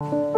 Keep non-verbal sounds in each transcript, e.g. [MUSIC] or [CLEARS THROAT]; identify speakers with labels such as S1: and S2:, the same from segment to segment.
S1: you.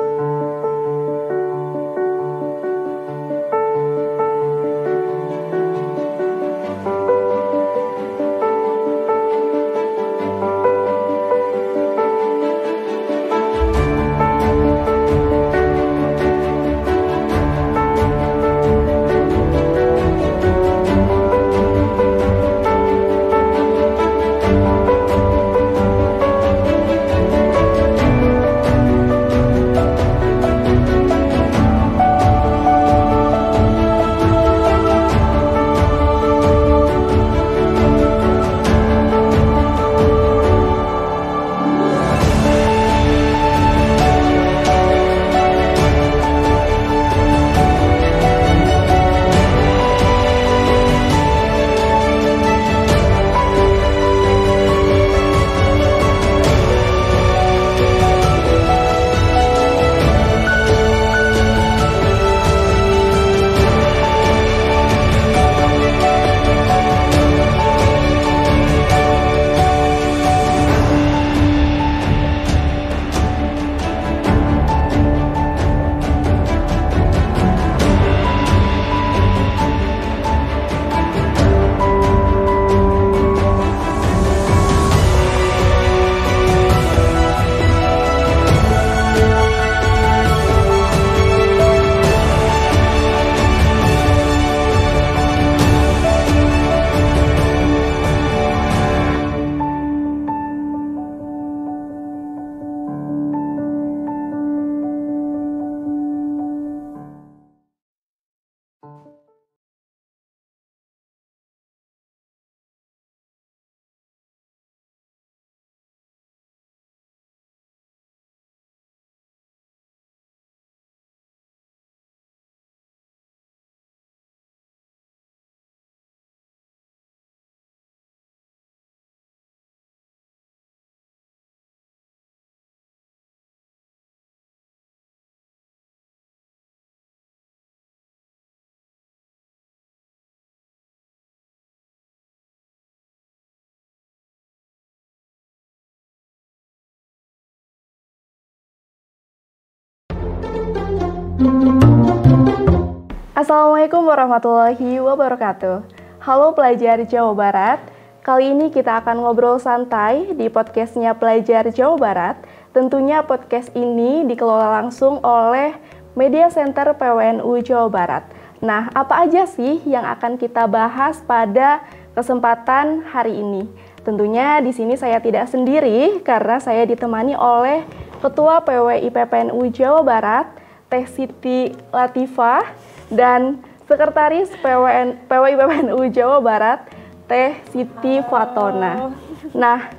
S1: Assalamualaikum warahmatullahi wabarakatuh. Halo pelajar Jawa Barat. Kali ini kita akan ngobrol santai di podcastnya Pelajar Jawa Barat. Tentunya podcast ini dikelola langsung oleh Media Center PWNU Jawa Barat. Nah, apa aja sih yang akan kita bahas pada kesempatan hari ini? Tentunya di sini saya tidak sendiri karena saya ditemani oleh Ketua PWI PPNU Jawa Barat, Teh Siti Latifah, dan Sekretaris PWN, PWI PPNU Jawa Barat, Teh Siti Fatona. Nah,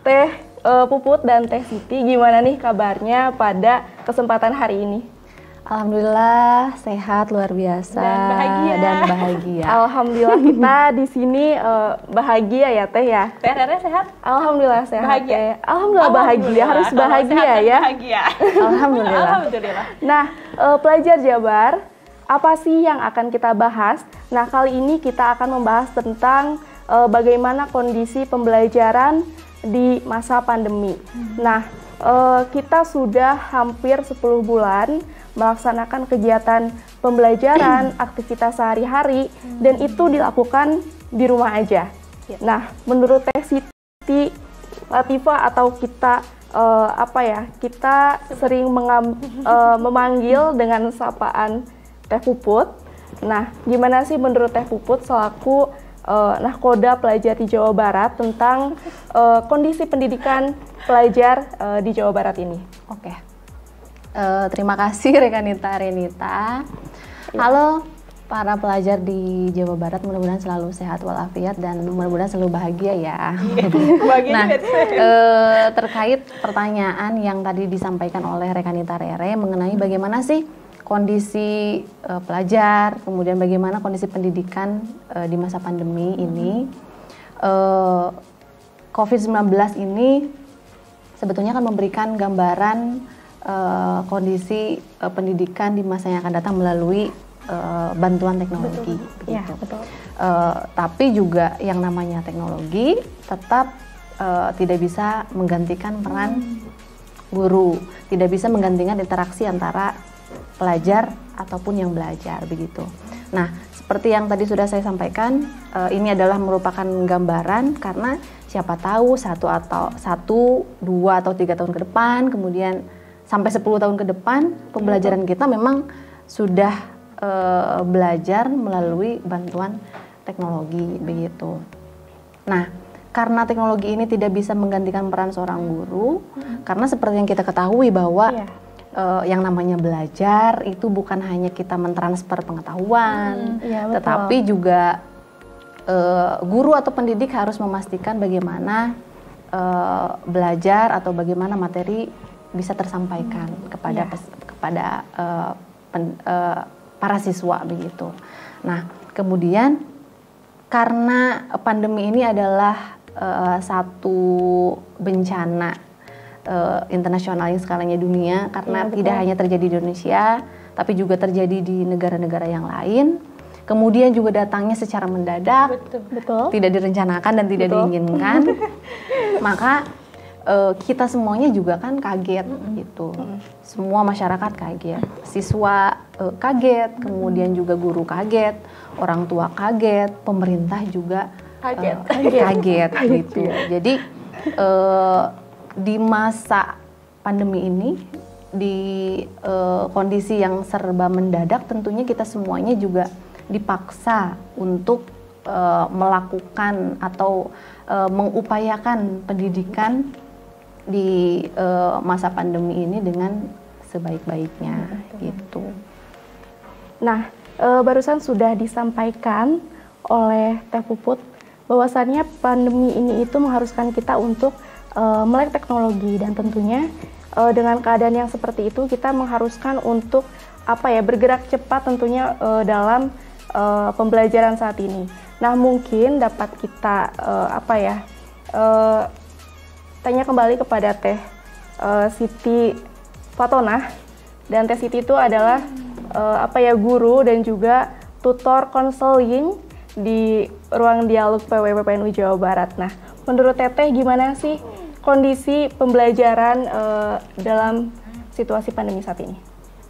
S1: Teh uh, Puput dan Teh Siti, gimana nih kabarnya pada kesempatan hari ini?
S2: Alhamdulillah sehat luar biasa
S1: dan bahagia.
S2: Dan bahagia. [LAUGHS]
S1: Alhamdulillah kita di sini uh, bahagia ya Teh ya.
S3: Teh Rere sehat?
S1: Alhamdulillah sehat.
S3: Bahagia.
S1: Teh. Alhamdulillah, bahagia harus bahagia ya.
S3: Bahagia.
S2: Alhamdulillah. [LAUGHS]
S3: Alhamdulillah.
S1: Nah, uh, pelajar Jabar, apa sih yang akan kita bahas? Nah, kali ini kita akan membahas tentang uh, bagaimana kondisi pembelajaran di masa pandemi. Hmm. Nah, uh, kita sudah hampir 10 bulan melaksanakan kegiatan pembelajaran, [CLEARS THROAT] aktivitas sehari-hari, hmm. dan itu dilakukan di rumah aja. Ya. Nah, menurut Teh Siti Latifa atau kita uh, apa ya? Kita sering mengam, uh, memanggil dengan sapaan Teh Puput. Nah, gimana sih menurut Teh Puput selaku uh, nahkoda pelajar di Jawa Barat tentang uh, kondisi pendidikan pelajar uh, di Jawa Barat ini?
S2: Oke. Okay. Uh, terima kasih [LAUGHS] Rekanita Renita. Ya. Halo para pelajar di Jawa Barat, mudah-mudahan selalu sehat walafiat dan mudah-mudahan selalu bahagia ya.
S3: Iya, [LAUGHS]
S2: nah, uh, terkait pertanyaan yang tadi disampaikan oleh Rekanita Rere mengenai bagaimana sih kondisi uh, pelajar, kemudian bagaimana kondisi pendidikan uh, di masa pandemi ini. Uh, COVID-19 ini sebetulnya akan memberikan gambaran uh, kondisi uh, pendidikan di masa yang akan datang melalui uh, bantuan teknologi betul. begitu. Ya, betul. Uh, tapi juga yang namanya teknologi tetap uh, tidak bisa menggantikan peran hmm. guru, tidak bisa menggantikan interaksi antara pelajar ataupun yang belajar begitu. Nah, seperti yang tadi sudah saya sampaikan, uh, ini adalah merupakan gambaran karena siapa tahu satu atau satu, dua atau tiga tahun ke depan, kemudian sampai 10 tahun ke depan pembelajaran kita memang sudah uh, belajar melalui bantuan teknologi begitu. Nah, karena teknologi ini tidak bisa menggantikan peran seorang guru, hmm. karena seperti yang kita ketahui bahwa yeah uh, yang namanya belajar itu bukan hanya kita mentransfer pengetahuan, hmm, ya, tetapi juga uh, guru atau pendidik harus memastikan bagaimana uh, belajar atau bagaimana materi bisa tersampaikan hmm, kepada ya. pes, kepada uh, pen, uh, para siswa begitu. Nah, kemudian karena pandemi ini adalah uh, satu bencana uh, internasional yang skalanya dunia karena ya, tidak hanya terjadi di Indonesia tapi juga terjadi di negara-negara yang lain. Kemudian juga datangnya secara mendadak, betul, betul. tidak direncanakan dan tidak betul. diinginkan. [LAUGHS] Maka uh, kita semuanya juga kan kaget mm -hmm. gitu. Mm -hmm. Semua masyarakat kaget, siswa uh, kaget, kemudian juga guru kaget, orang tua kaget, pemerintah juga kaget, uh, kaget, [LAUGHS] kaget gitu. Jadi uh, di masa pandemi ini di uh, kondisi yang serba mendadak tentunya kita semuanya juga dipaksa untuk uh, melakukan atau uh, mengupayakan pendidikan di uh, masa pandemi ini dengan sebaik-baiknya gitu.
S1: Nah, uh, barusan sudah disampaikan oleh Teh Puput bahwasannya pandemi ini itu mengharuskan kita untuk uh, melek teknologi dan tentunya uh, dengan keadaan yang seperti itu kita mengharuskan untuk apa ya bergerak cepat tentunya uh, dalam uh, pembelajaran saat ini. Nah mungkin dapat kita uh, apa ya uh, tanya kembali kepada Teh uh, Siti Fatona dan Teh Siti itu adalah uh, apa ya guru dan juga tutor konseling di ruang dialog PWPPNU Jawa Barat. Nah, menurut Teteh gimana sih kondisi pembelajaran uh, dalam situasi pandemi saat ini?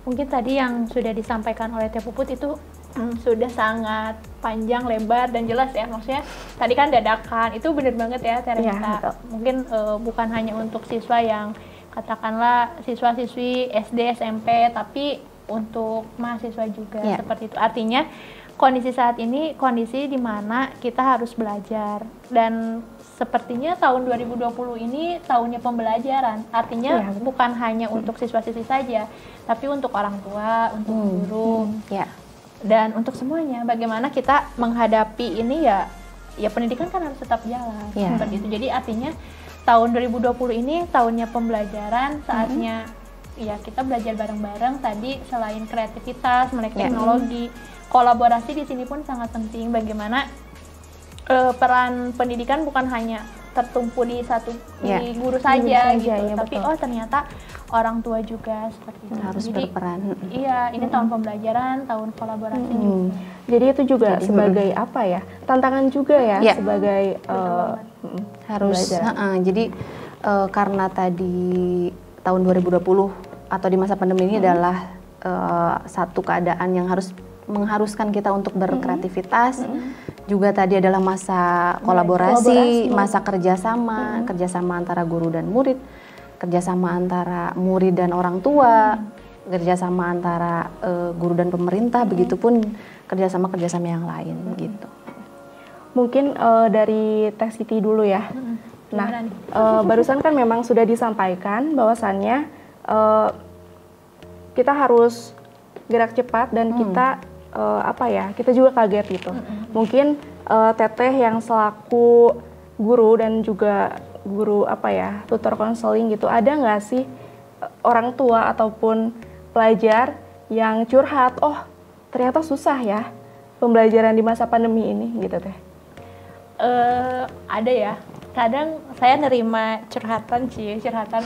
S3: Mungkin tadi yang sudah disampaikan oleh Teh Puput itu hmm, sudah sangat panjang, lebar dan jelas ya. Maksudnya tadi kan dadakan, itu benar banget ya Teresa. Ya, Mungkin uh, bukan hanya untuk siswa yang katakanlah siswa-siswi SD, SMP, tapi untuk mahasiswa juga ya. seperti itu. Artinya kondisi saat ini kondisi di mana kita harus belajar dan sepertinya tahun 2020 ini tahunnya pembelajaran. Artinya ya, bukan hanya hmm. untuk siswa-siswi saja, tapi untuk orang tua, untuk hmm. guru, hmm. ya. dan untuk semuanya. Bagaimana kita menghadapi ini ya? Ya pendidikan kan harus tetap jalan ya. seperti itu. Jadi artinya tahun 2020 ini tahunnya pembelajaran, saatnya hmm. ya kita belajar bareng-bareng. Tadi selain kreativitas, melek ya. teknologi, kolaborasi di sini pun sangat penting. Bagaimana uh, peran pendidikan bukan hanya tertumpu di satu yeah. di guru saja guru gitu, ya, tapi betul. oh ternyata orang tua juga seperti itu.
S2: Harus Jadi, berperan.
S3: Iya, ini hmm. tahun pembelajaran, tahun kolaborasi hmm.
S1: juga. Jadi itu juga Jadi, sebagai hmm. apa ya? Tantangan juga ya yeah. sebagai uh,
S2: harus uh, jadi uh, karena tadi tahun 2020 atau di masa pandemi ini hmm. adalah uh, satu keadaan yang harus mengharuskan kita untuk berkreativitas. Mm -hmm. Juga tadi adalah masa kolaborasi, kolaborasi. masa kerjasama, mm -hmm. kerjasama antara guru dan murid, kerjasama antara murid dan orang tua, mm -hmm. kerjasama antara uh, guru dan pemerintah, mm -hmm. begitupun kerjasama-kerjasama yang lain, mm -hmm. gitu.
S1: Mungkin uh, dari Teh Siti dulu ya. Mm -hmm. Nah, uh, barusan kan memang sudah disampaikan bahwasannya uh, kita harus gerak cepat dan hmm. kita uh, apa ya kita juga kaget gitu. Mm-hmm. mungkin uh, teteh yang selaku guru dan juga guru apa ya tutor konseling gitu ada nggak sih uh, orang tua ataupun pelajar yang curhat oh ternyata susah ya pembelajaran di masa pandemi ini gitu teh?
S3: Uh, ada ya kadang saya nerima curhatan sih curhatan.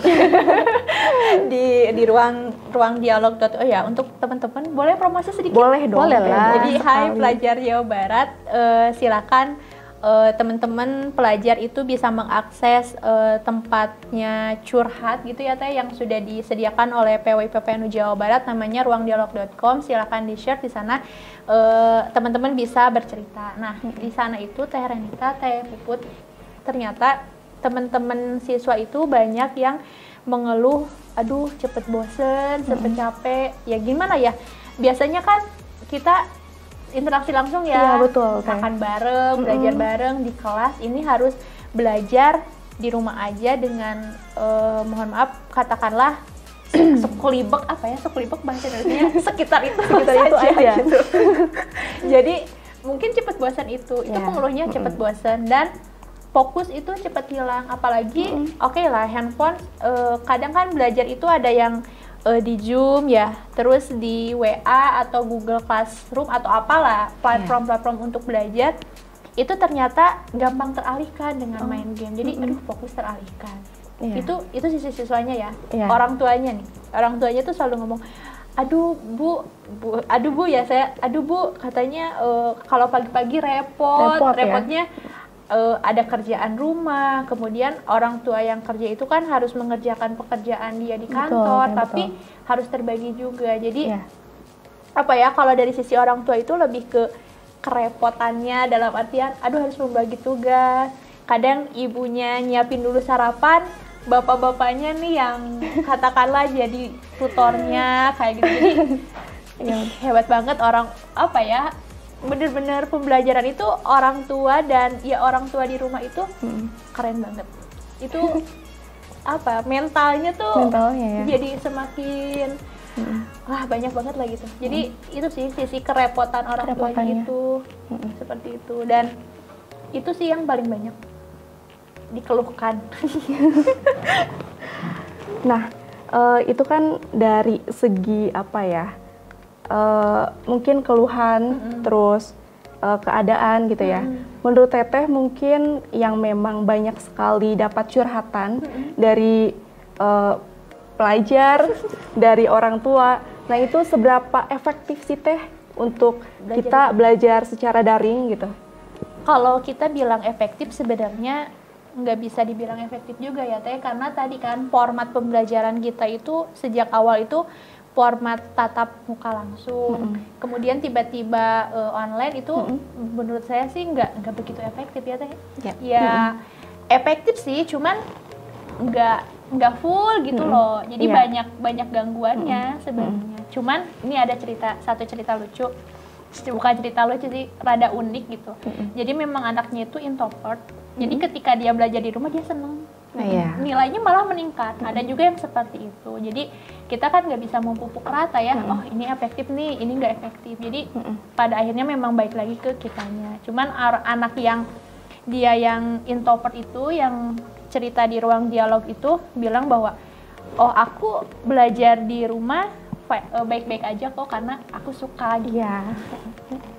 S3: [LAUGHS] Di di ruang ruang dialog oh ya untuk teman-teman boleh promosi sedikit?
S1: Boleh dong.
S3: Boleh. Lah jadi Hai pelajar Jawa Barat uh, silakan uh, teman-teman pelajar itu bisa mengakses uh, tempatnya curhat gitu ya teh yang sudah disediakan oleh PWPPNU Jawa Barat namanya ruangdialog.com silahkan di share di sana uh, teman-teman bisa bercerita. Nah di sana itu teh Renita teh Puput ternyata teman-teman siswa itu banyak yang mengeluh aduh cepet bosen cepet capek ya gimana ya biasanya kan kita interaksi langsung ya,
S1: ya betul,
S3: makan bareng, belajar mm-hmm. bareng di kelas. Ini harus belajar di rumah aja dengan uh, mohon maaf katakanlah [CLEARS THROAT] sekelibek apa ya sekelibek bahasa Indonesia [LAUGHS] sekitar itu
S1: sekitar itu aja gitu. [LAUGHS]
S3: jadi mungkin cepet bosan itu itu yeah. pengeluhnya cepet mm-hmm. bosan dan fokus itu cepet hilang apalagi mm-hmm. oke okay lah handphone uh, kadang kan belajar itu ada yang uh, di Zoom ya, terus di WA atau Google Classroom atau apalah platform-platform yeah. untuk belajar itu ternyata gampang teralihkan dengan oh. main game. Jadi mm -hmm. aduh fokus teralihkan. Yeah. Itu itu sisi siswanya ya. Yeah. Orang tuanya nih. Orang tuanya tuh selalu ngomong, "Aduh, Bu, Bu, aduh Bu ya saya, aduh Bu, katanya uh, kalau pagi-pagi repot, repot ya? repotnya ya? Uh, ada kerjaan rumah, kemudian orang tua yang kerja itu kan harus mengerjakan pekerjaan dia di kantor, betul, tapi betul. harus terbagi juga. Jadi yeah. apa ya kalau dari sisi orang tua itu lebih ke kerepotannya dalam artian, aduh harus membagi tugas. Kadang ibunya nyiapin dulu sarapan, bapak-bapaknya nih yang [LAUGHS] katakanlah jadi tutornya kayak gitu. Jadi [LAUGHS] ya, hebat banget orang apa ya bener-bener pembelajaran itu orang tua dan ya orang tua di rumah itu hmm. keren banget itu apa mentalnya tuh mentalnya ya. jadi semakin hmm. wah banyak banget lah gitu jadi hmm. itu sih sisi kerepotan orang tua itu hmm. seperti itu dan itu sih yang paling banyak dikeluhkan [LAUGHS]
S1: nah uh, itu kan dari segi apa ya uh, mungkin keluhan mm -hmm. terus uh, keadaan gitu ya. Mm -hmm. Menurut Teteh mungkin yang memang banyak sekali dapat curhatan mm -hmm. dari uh, pelajar, [LAUGHS] dari orang tua. Nah itu seberapa efektif sih Teh untuk belajar. kita belajar secara daring gitu?
S3: Kalau kita bilang efektif sebenarnya nggak bisa dibilang efektif juga ya Teh karena tadi kan format pembelajaran kita itu sejak awal itu format tatap muka langsung. Mm -hmm. Kemudian tiba-tiba uh, online itu mm -hmm. menurut saya sih nggak nggak begitu efektif ya teh. Yeah. Ya mm -hmm. efektif sih, cuman nggak nggak full gitu mm -hmm. loh. Jadi yeah. banyak banyak gangguannya mm -hmm. sebenarnya. Mm -hmm. Cuman ini ada cerita satu cerita lucu. Bukan cerita lucu sih, rada unik gitu. Mm -hmm. Jadi memang anaknya itu introvert. Jadi mm -hmm. ketika dia belajar di rumah dia seneng Iya. nilainya malah meningkat. Hmm. Ada juga yang seperti itu. Jadi kita kan nggak bisa memupuk rata ya. Hmm. Oh ini efektif nih, ini nggak efektif. Jadi hmm. pada akhirnya memang baik lagi ke kitanya. Cuman anak yang dia yang introvert itu, yang cerita di ruang dialog itu bilang bahwa oh aku belajar di rumah eh, baik-baik aja kok karena aku suka
S1: dia. Gitu. Ya.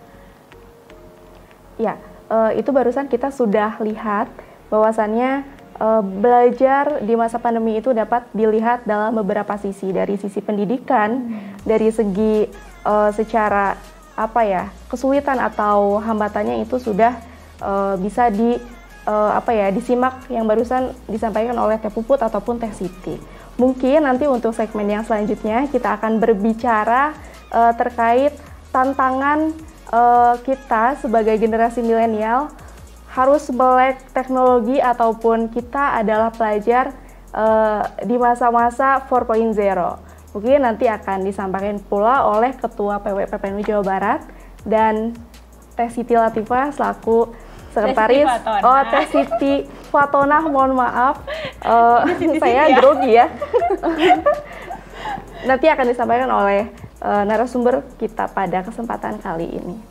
S1: Ya, uh, itu barusan kita sudah lihat bahwasannya uh, belajar di masa pandemi itu dapat dilihat dalam beberapa sisi dari sisi pendidikan, hmm. dari segi uh, secara apa ya kesulitan atau hambatannya itu sudah uh, bisa di uh, apa ya disimak yang barusan disampaikan oleh Teh Puput ataupun Teh Siti. Mungkin nanti untuk segmen yang selanjutnya kita akan berbicara uh, terkait tantangan uh, kita sebagai generasi milenial harus melek teknologi ataupun kita adalah pelajar uh, di masa-masa 4.0. Mungkin nanti akan disampaikan pula oleh Ketua PWPPNU Jawa Barat dan Teh Siti Latifah selaku sekretaris oh Teh Siti Fatona mohon maaf uh, saya ya. grogi ya nanti akan disampaikan oleh uh, narasumber kita pada kesempatan kali ini.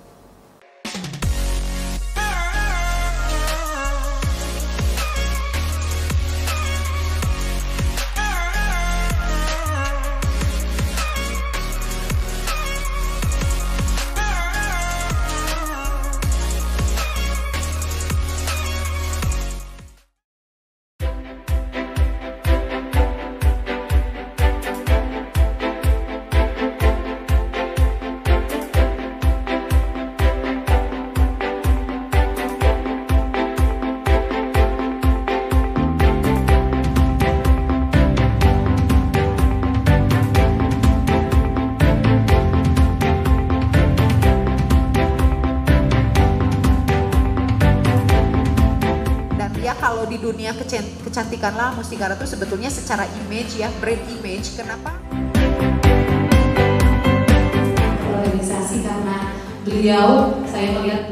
S4: Lah Mustikara itu sebetulnya secara image ya, brand image. Kenapa?
S2: Organisasi karena beliau, saya melihat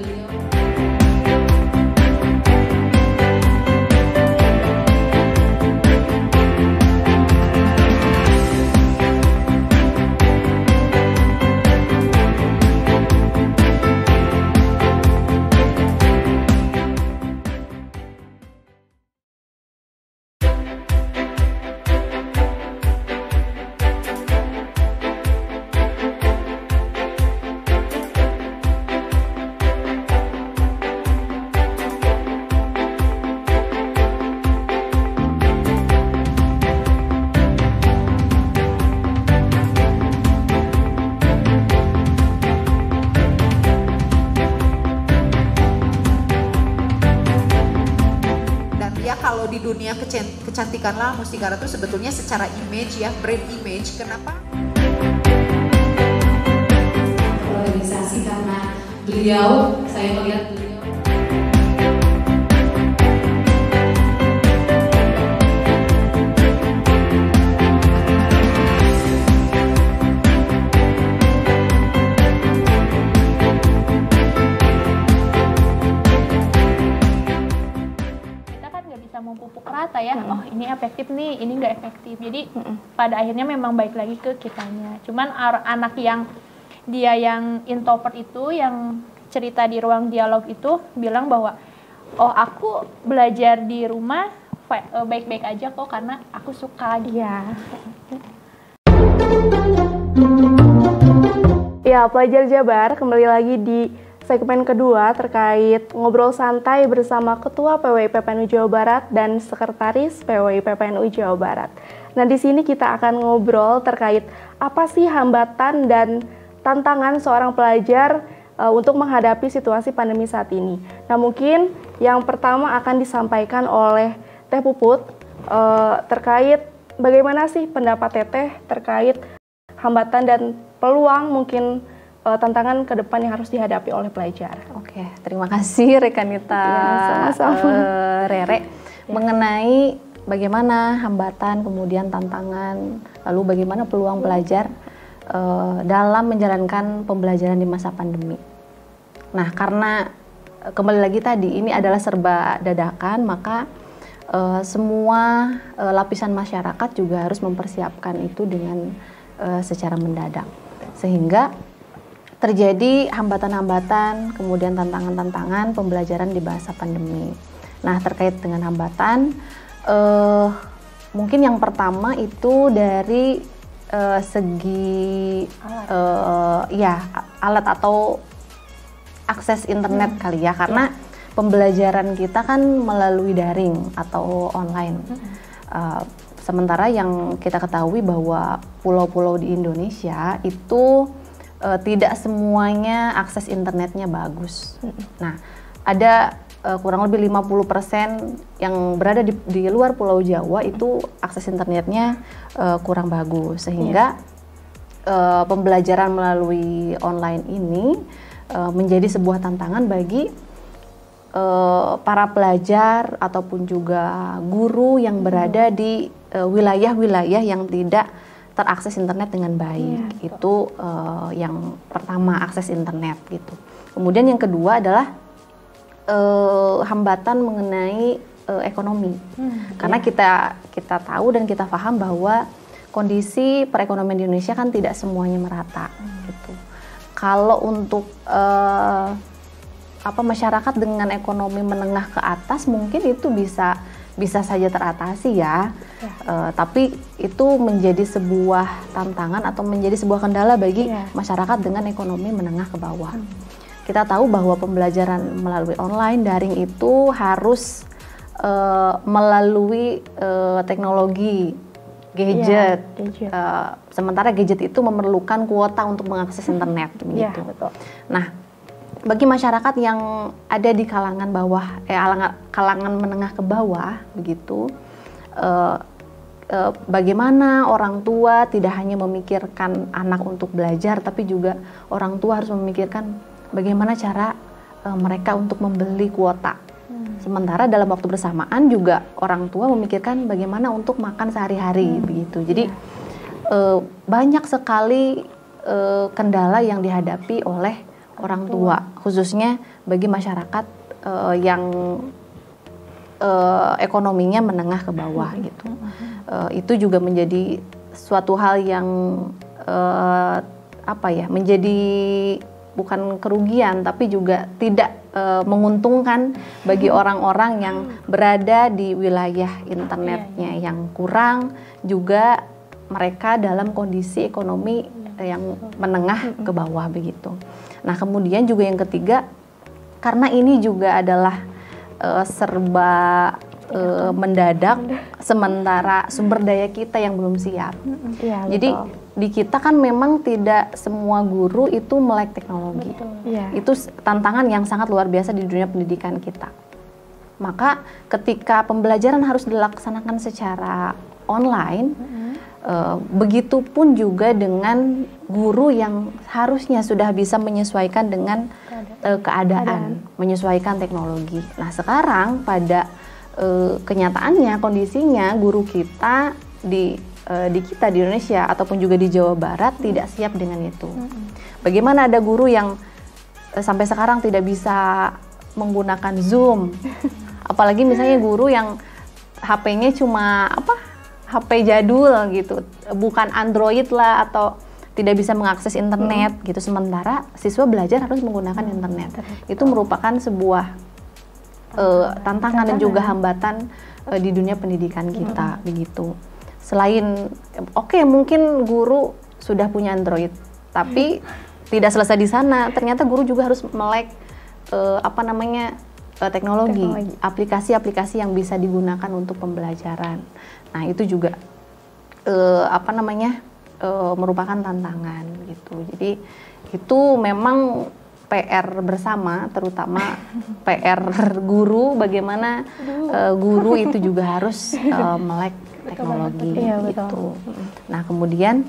S4: 300 sebetulnya secara image ya brand
S3: pada akhirnya memang baik lagi ke kitanya. Cuman anak yang dia yang introvert itu yang cerita di ruang dialog itu bilang bahwa oh aku belajar di rumah eh, baik-baik aja kok karena aku suka.
S1: Dia ya pelajar Jabar kembali lagi di segmen kedua terkait ngobrol santai bersama Ketua PWI PPNU Jawa Barat dan Sekretaris PWI PPNU Jawa Barat. Nah, di sini kita akan ngobrol terkait apa sih hambatan dan tantangan seorang pelajar uh, untuk menghadapi situasi pandemi saat ini. Nah, mungkin yang pertama akan disampaikan oleh Teh Puput uh, terkait bagaimana sih pendapat Teteh terkait hambatan dan peluang mungkin uh, tantangan ke depan yang harus dihadapi oleh pelajar.
S2: Oke, terima kasih Rekanita ya, Uh, Rere ya. mengenai bagaimana hambatan kemudian tantangan lalu bagaimana peluang pelajar uh, dalam menjalankan pembelajaran di masa pandemi. Nah, karena kembali lagi tadi ini adalah serba dadakan, maka uh, semua uh, lapisan masyarakat juga harus mempersiapkan itu dengan uh, secara mendadak. Sehingga terjadi hambatan-hambatan, kemudian tantangan-tantangan pembelajaran di masa pandemi. Nah, terkait dengan hambatan, uh, mungkin yang pertama itu dari uh, segi alat. Uh, ya alat atau akses internet hmm. kali ya, karena ya. pembelajaran kita kan melalui daring atau online. Hmm. Uh, sementara yang kita ketahui bahwa pulau-pulau di Indonesia itu uh, tidak semuanya akses internetnya bagus. Nah, ada uh, kurang lebih 50% yang berada di, di luar Pulau Jawa itu akses internetnya uh, kurang bagus sehingga yeah. uh, pembelajaran melalui online ini uh, menjadi sebuah tantangan bagi uh, para pelajar ataupun juga guru yang berada di wilayah-wilayah uh, yang tidak terakses internet dengan baik. Ya, itu uh, yang pertama akses internet gitu. Kemudian yang kedua adalah uh, hambatan mengenai uh, ekonomi. Hmm, Karena ya. kita kita tahu dan kita paham bahwa kondisi perekonomian di Indonesia kan tidak semuanya merata hmm. gitu. Kalau untuk uh, apa masyarakat dengan ekonomi menengah ke atas mungkin itu bisa bisa saja teratasi ya. ya. Uh, tapi itu menjadi sebuah tantangan atau menjadi sebuah kendala bagi ya. masyarakat dengan ekonomi menengah ke bawah. Hmm. Kita tahu bahwa pembelajaran melalui online daring itu harus uh, melalui uh, teknologi gadget. Ya, gadget. Uh, sementara gadget itu memerlukan kuota untuk mengakses internet
S1: ya, begitu. betul.
S2: Nah, bagi masyarakat yang ada di kalangan bawah, eh kalangan menengah ke bawah, begitu, eh, bagaimana orang tua tidak hanya memikirkan anak untuk belajar, tapi juga orang tua harus memikirkan bagaimana cara eh, mereka untuk membeli kuota. Hmm. Sementara dalam waktu bersamaan juga orang tua memikirkan bagaimana untuk makan sehari-hari hmm. begitu. Jadi yeah. uh, banyak sekali uh, kendala yang dihadapi oleh orang tua, khususnya bagi masyarakat uh, yang uh, ekonominya menengah ke bawah hmm. gitu. Uh, itu juga menjadi suatu hal yang uh, apa ya menjadi bukan kerugian tapi juga tidak e, menguntungkan bagi hmm. orang-orang yang berada di wilayah internetnya iya, iya. yang kurang juga mereka dalam kondisi ekonomi iya. yang menengah hmm. ke bawah begitu. Nah, kemudian juga yang ketiga karena ini juga adalah e, serba e, mendadak sementara sumber daya kita yang belum siap. Ya, Jadi di kita kan memang tidak semua guru itu melek teknologi. Ya. Itu tantangan yang sangat luar biasa di dunia pendidikan kita. Maka ketika pembelajaran harus dilaksanakan secara online, mm -hmm. e, begitupun juga dengan guru yang harusnya sudah bisa menyesuaikan dengan e, keadaan, keadaan, menyesuaikan teknologi. Nah sekarang pada e, kenyataannya kondisinya guru kita di uh, di kita di Indonesia ataupun juga di Jawa Barat hmm. tidak siap dengan itu. Hmm. Bagaimana ada guru yang uh, sampai sekarang tidak bisa menggunakan Zoom, [LAUGHS] apalagi misalnya guru yang HP-nya cuma apa HP jadul gitu, bukan Android lah atau tidak bisa mengakses internet hmm. gitu. Sementara siswa belajar harus menggunakan hmm. internet. Itu merupakan sebuah uh, tantangan dan juga hambatan uh, di dunia pendidikan kita hmm. begitu selain oke okay, mungkin guru sudah punya Android tapi tidak selesai di sana. Ternyata guru juga harus melek uh, apa namanya uh, teknologi aplikasi-aplikasi yang bisa digunakan untuk pembelajaran. Nah itu juga uh, apa namanya uh, merupakan tantangan gitu. Jadi itu memang PR bersama terutama PR guru bagaimana uh, guru itu juga harus uh, melek teknologi iya, betul. gitu. Nah kemudian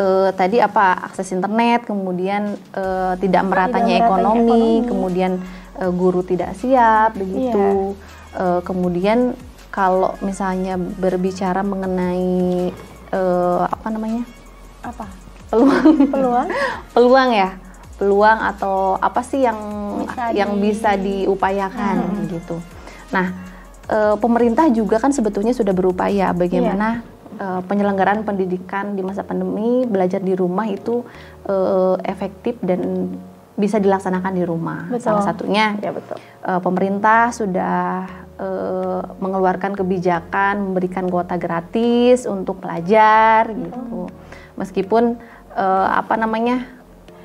S2: uh, tadi apa akses internet, kemudian uh, tidak meratanya tidak ekonomi, ekonomi, kemudian uh, guru tidak siap begitu. Iya. Uh, kemudian kalau misalnya berbicara mengenai uh, apa namanya?
S1: Apa?
S2: Peluang. Peluang. [LAUGHS] Peluang ya. Peluang atau apa sih yang bisa yang di... bisa diupayakan hmm. gitu. Nah, uh, pemerintah juga kan sebetulnya sudah berupaya bagaimana yeah. uh, penyelenggaraan pendidikan di masa pandemi belajar di rumah itu uh, efektif dan bisa dilaksanakan di rumah. Betul. Salah satunya ya betul. Uh, pemerintah sudah uh, mengeluarkan kebijakan memberikan kuota gratis untuk pelajar betul. gitu. Meskipun uh, apa namanya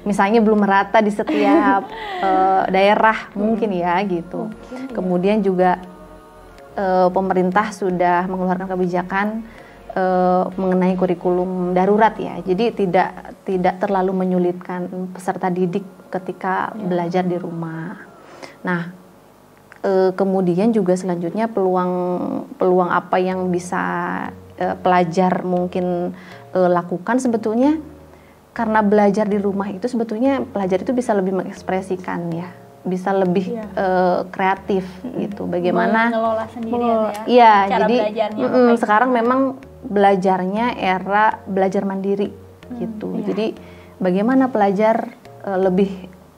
S2: misalnya belum merata di setiap uh, [LAUGHS] daerah mungkin ya gitu. Mungkin, ya. Kemudian juga uh, pemerintah sudah mengeluarkan kebijakan uh, mengenai kurikulum darurat ya. Jadi tidak tidak terlalu menyulitkan peserta didik ketika ya. belajar di rumah. Nah, uh, kemudian juga selanjutnya peluang peluang apa yang bisa uh, pelajar mungkin uh, lakukan sebetulnya karena belajar di rumah itu sebetulnya pelajar itu bisa lebih mengekspresikan ya bisa lebih yeah. Iya. uh, kreatif hmm. gitu. Bagaimana
S3: mengelola sendiri ya.
S2: Iya, jadi mm -mm, sekarang memang belajarnya era belajar mandiri hmm, gitu. Yeah. Jadi bagaimana pelajar uh, lebih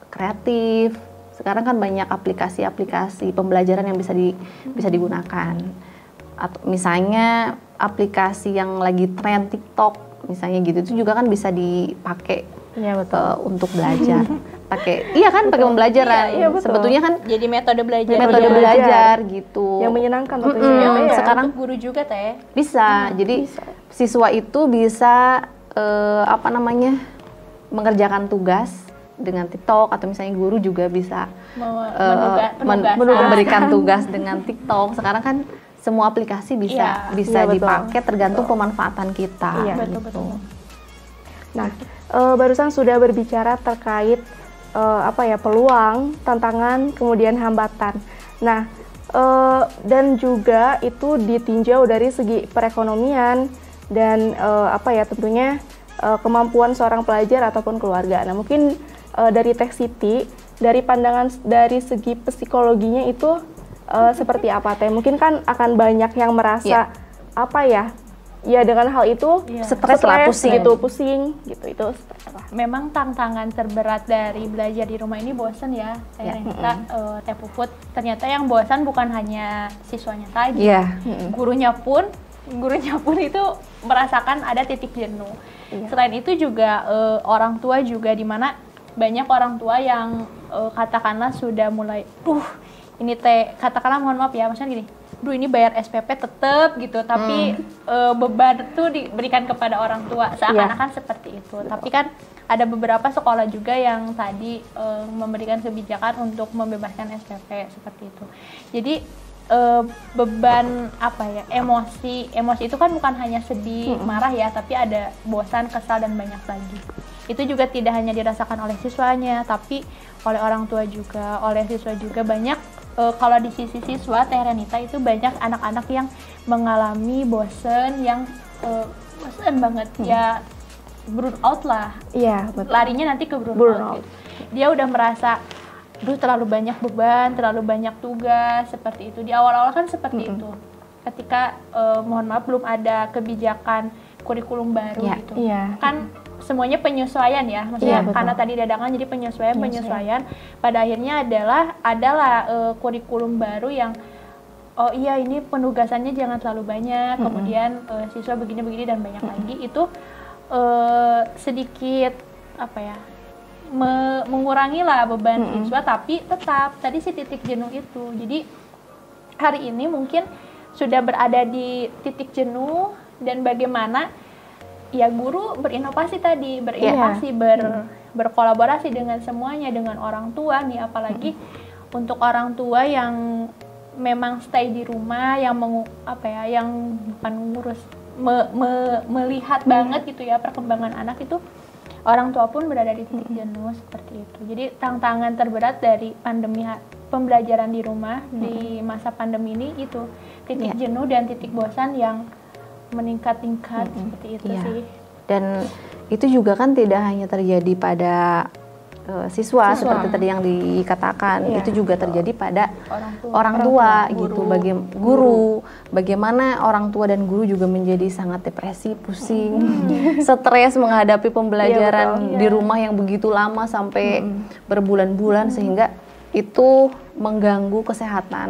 S2: kreatif. Sekarang kan banyak aplikasi-aplikasi pembelajaran yang bisa di hmm. bisa digunakan. Atau misalnya aplikasi yang lagi tren TikTok misalnya gitu itu juga kan bisa dipakai ya, betul. Uh, untuk belajar. pakai iya kan pakai pembelajaran iya, iya, sebetulnya kan
S3: jadi metode belajar
S2: metode belajar, belajar gitu
S1: yang menyenangkan tentunya mm -hmm.
S3: ya. sekarang guru juga teh
S2: bisa hmm, jadi bisa. siswa itu bisa uh, apa namanya mengerjakan tugas dengan TikTok atau misalnya guru juga bisa
S3: uh, men
S2: memberikan tugas dengan TikTok sekarang kan semua aplikasi bisa iya, bisa iya, dipakai tergantung betul. pemanfaatan kita iya, gitu. betul, betul.
S1: nah uh, barusan sudah berbicara terkait uh, apa ya peluang, tantangan, kemudian hambatan. Nah, uh, dan juga itu ditinjau dari segi perekonomian dan uh, apa ya tentunya uh, kemampuan seorang pelajar ataupun keluarga. Nah, mungkin uh, dari Tech City dari pandangan dari segi psikologinya itu uh, seperti apa teh? Mungkin kan akan banyak yang merasa yeah. apa ya? Ya dengan hal itu
S2: yeah. stres lah pusing
S1: gitu, pusing gitu itu
S3: Memang tantangan terberat dari belajar di rumah ini bosan ya. Saya yeah. mm -hmm. uh, teh puput ternyata yang bosan bukan hanya siswanya saja, yeah. mm -hmm. gurunya pun gurunya pun itu merasakan ada titik jenuh. Yeah. Selain itu juga uh, orang tua juga di mana banyak orang tua yang uh, katakanlah sudah mulai, uh ini teh katakanlah mohon maaf ya maksudnya gini duh ini bayar SPP tetep gitu tapi hmm. uh, beban tuh diberikan kepada orang tua seakan-akan yeah. seperti itu Betul. tapi kan ada beberapa sekolah juga yang tadi uh, memberikan kebijakan untuk membebaskan SPP seperti itu jadi uh, beban apa ya emosi emosi itu kan bukan hanya sedih hmm. marah ya tapi ada bosan kesal dan banyak lagi itu juga tidak hanya dirasakan oleh siswanya tapi oleh orang tua juga oleh siswa juga banyak uh, kalau di sisi siswa Teh Renita itu banyak anak-anak yang mengalami bosen yang uh, bosen banget hmm. ya burn out lah.
S1: Iya, betul.
S3: Larinya nanti ke burn, burn out. Gitu. Dia udah merasa duh terlalu banyak beban, terlalu banyak tugas seperti itu. Di awal-awal kan seperti -hmm. itu. Ketika uh, mohon maaf belum ada kebijakan kurikulum baru yeah. gitu.
S1: Yeah.
S3: Kan semuanya penyesuaian ya. Maksudnya yeah, karena tadi dadangan jadi penyesuaian penyesuaian. pada akhirnya adalah adalah uh, kurikulum baru yang oh iya ini penugasannya jangan terlalu banyak. Mm -hmm. kemudian uh, siswa begini-begini dan banyak mm -hmm. lagi. Itu uh, sedikit apa ya me mengurangi lah beban mm -hmm. siswa tapi tetap. Tadi si titik jenuh itu. Jadi hari ini mungkin sudah berada di titik jenuh dan bagaimana ya guru berinovasi tadi berinovasi yeah. ber berkolaborasi dengan semuanya dengan orang tua nih apalagi hmm. untuk orang tua yang memang stay di rumah yang mengu, apa ya yang bukan ngurus me, me, melihat hmm. banget gitu ya perkembangan anak itu orang tua pun berada di titik jenuh seperti itu jadi tantangan terberat dari pandemi pembelajaran di rumah hmm. di masa pandemi ini itu titik yeah. jenuh dan titik bosan yang meningkat-tingkat hmm. seperti itu iya. sih.
S2: Dan itu juga kan tidak hanya terjadi pada uh, siswa, siswa seperti tadi yang dikatakan, iya. itu juga terjadi pada orang tua, orang tua, orang tua gitu, bagi guru. guru. Bagaimana orang tua dan guru juga menjadi sangat depresi, pusing, hmm. stres menghadapi pembelajaran iya, di rumah yang begitu lama sampai hmm. berbulan-bulan hmm. sehingga itu mengganggu kesehatan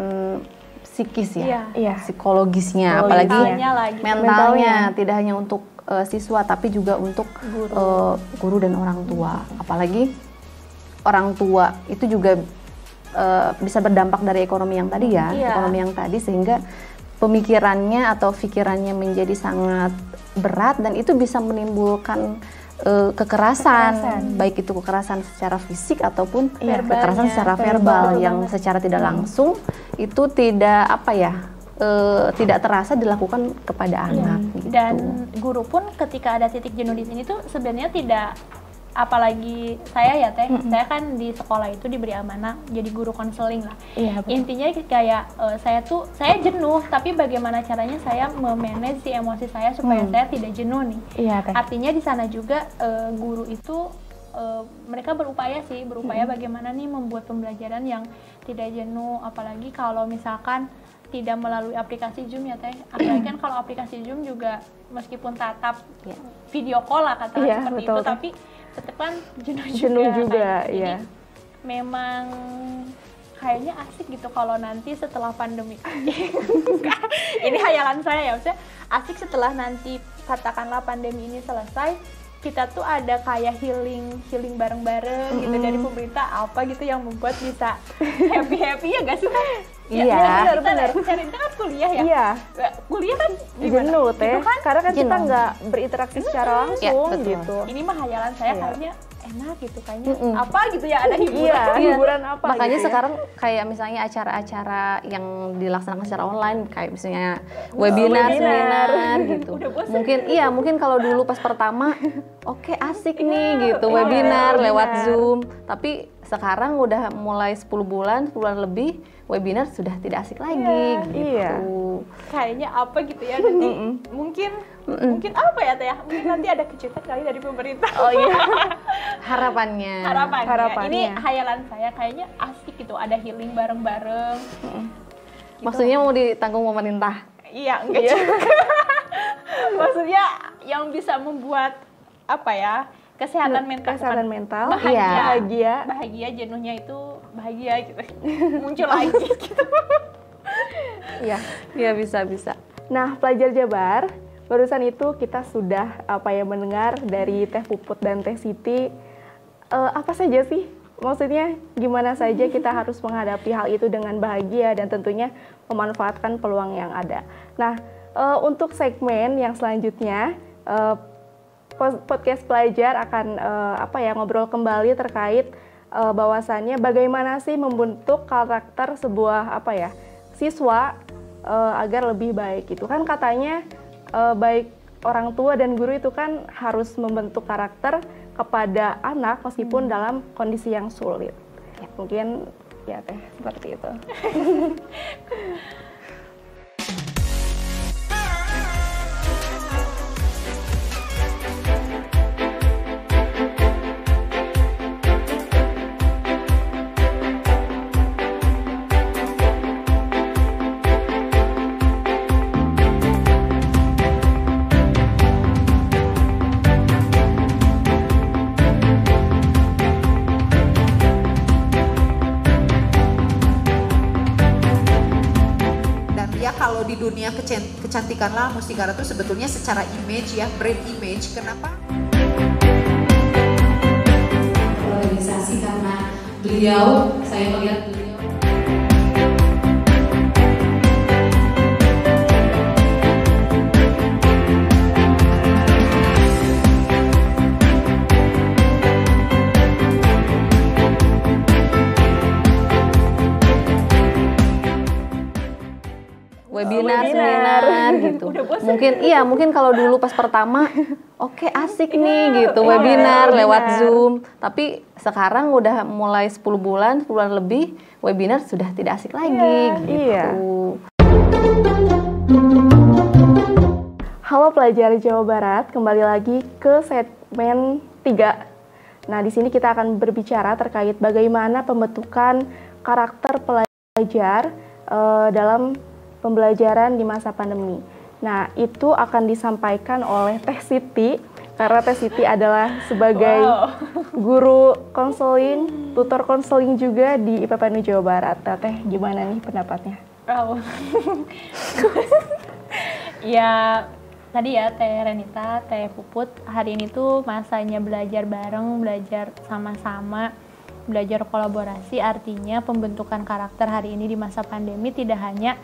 S2: psikis ya, iya. psikologisnya, apalagi mentalnya, lagi. mentalnya tidak hanya untuk uh, siswa tapi juga untuk guru. Uh, guru dan orang tua, apalagi orang tua itu juga uh, bisa berdampak dari ekonomi yang tadi ya, iya. ekonomi yang tadi sehingga pemikirannya atau pikirannya menjadi sangat berat dan itu bisa menimbulkan uh, kekerasan, kekerasan, baik itu kekerasan secara fisik ataupun ya, kekerasan secara verbal, verbal yang secara tidak hmm. langsung itu tidak apa ya uh, tidak terasa dilakukan kepada iya. anak. Gitu.
S3: Dan guru pun ketika ada titik jenuh di sini tuh sebenarnya tidak apalagi saya ya teh, mm-hmm. saya kan di sekolah itu diberi amanah jadi guru konseling lah. Iya, Intinya kayak uh, saya tuh saya jenuh, tapi bagaimana caranya saya memanage si emosi saya supaya mm. saya tidak jenuh nih. Iya, teh. Artinya di sana juga uh, guru itu uh, mereka berupaya sih, berupaya mm-hmm. bagaimana nih membuat pembelajaran yang tidak jenuh, apalagi kalau misalkan tidak melalui aplikasi Zoom ya teh. Apalagi kan kalau aplikasi Zoom juga meskipun tatap yeah. video call lah kata yeah, seperti betul, itu, teh. tapi tetap kan jenuh, jenuh juga, juga kan. ya. memang kayaknya asik gitu kalau nanti setelah pandemi [LAUGHS] ini hayalan saya ya maksudnya asik setelah nanti katakanlah pandemi ini selesai kita tuh ada kayak healing healing bareng-bareng mm -hmm. gitu dari pemerintah apa gitu yang membuat bisa happy happy ya gak sih
S1: iya, ya, benar, benar.
S3: Cari kan kuliah ya.
S1: Iya.
S3: Kuliah kan
S1: jenuh teh. Kan? Karena kan jenuh. kita nggak berinteraksi secara langsung ya, gitu.
S3: Ini mah hayalan saya iya. kayaknya enak gitu kayaknya mm -mm. apa gitu ya ada [LAUGHS] hiburan iya,
S1: hiburan apa
S2: makanya
S1: gitu
S2: ya. sekarang kayak misalnya acara-acara yang dilaksanakan secara online kayak misalnya webinar, webinar. seminar [LAUGHS] gitu mungkin iya mungkin kalau dulu pas pertama oke okay, asik nih iya, gitu iya, webinar iya, lewat zoom tapi sekarang udah mulai 10 bulan 10 bulan lebih webinar sudah tidak asik lagi yeah, gitu. Iya.
S3: Kayaknya apa gitu ya nanti mungkin mungkin apa ya teh? Mungkin nanti ada kejutan kali dari pemerintah.
S2: Oh iya. Harapannya. [LAUGHS]
S3: Harapannya. Harapannya. Ini hayalan saya kayaknya asik gitu ada healing bareng-bareng. Gitu.
S2: Maksudnya mau ditanggung pemerintah?
S3: Iya, enggak juga. [LAUGHS] Maksudnya yang bisa membuat apa ya? Kesehatan mental
S1: kesehatan mental
S3: bahagia.
S2: Iya.
S1: bahagia.
S3: Bahagia jenuhnya itu bahagia gitu. [LAUGHS] Muncul lagi gitu.
S1: Ya
S2: Iya bisa bisa.
S1: nah pelajar Jabar barusan itu kita sudah apa ya mendengar dari Teh Puput dan Teh Siti. Eh, apa saja sih? Maksudnya gimana saja kita [LAUGHS] harus menghadapi hal itu dengan bahagia dan tentunya memanfaatkan peluang yang ada. Nah eh, untuk segmen yang selanjutnya pos- podcast pelajar akan eh, apa ya ngobrol kembali terkait eh, bahwasannya bagaimana sih membentuk karakter sebuah apa ya siswa eh, agar lebih baik itu kan katanya eh, baik orang tua dan guru itu kan harus membentuk karakter kepada anak meskipun dalam kondisi yang sulit. Mungkin ya teh seperti itu [LAUGHS]
S4: dunia kecantikan lah Mustikara tuh sebetulnya secara image ya, brand image. Kenapa?
S5: organisasi karena beliau saya melihat beliau
S2: webinar,
S1: webinar.
S2: seminar [LAUGHS] gitu. Mungkin iya, mungkin kalau dulu pas pertama oke [LAUGHS] asik nih gitu webinar lewat Zoom. Tapi sekarang udah mulai 10 bulan, 10 bulan lebih webinar sudah tidak asik lagi gitu.
S1: iya. Halo pelajar Jawa Barat, kembali lagi ke segmen 3. Nah, di sini kita akan berbicara terkait bagaimana pembentukan karakter pelajar eh, dalam pembelajaran di masa pandemi. Nah, itu akan disampaikan oleh Teh Siti karena Teh Siti adalah sebagai guru konseling, tutor konseling juga di IPPNU Jawa Barat. Nah, Teh, gimana nih pendapatnya?
S3: Oh. [LAUGHS] ya tadi ya Teh Renita, Teh Puput hari ini tuh masanya belajar bareng, belajar sama-sama, belajar kolaborasi. Artinya pembentukan karakter hari ini di masa pandemi tidak hanya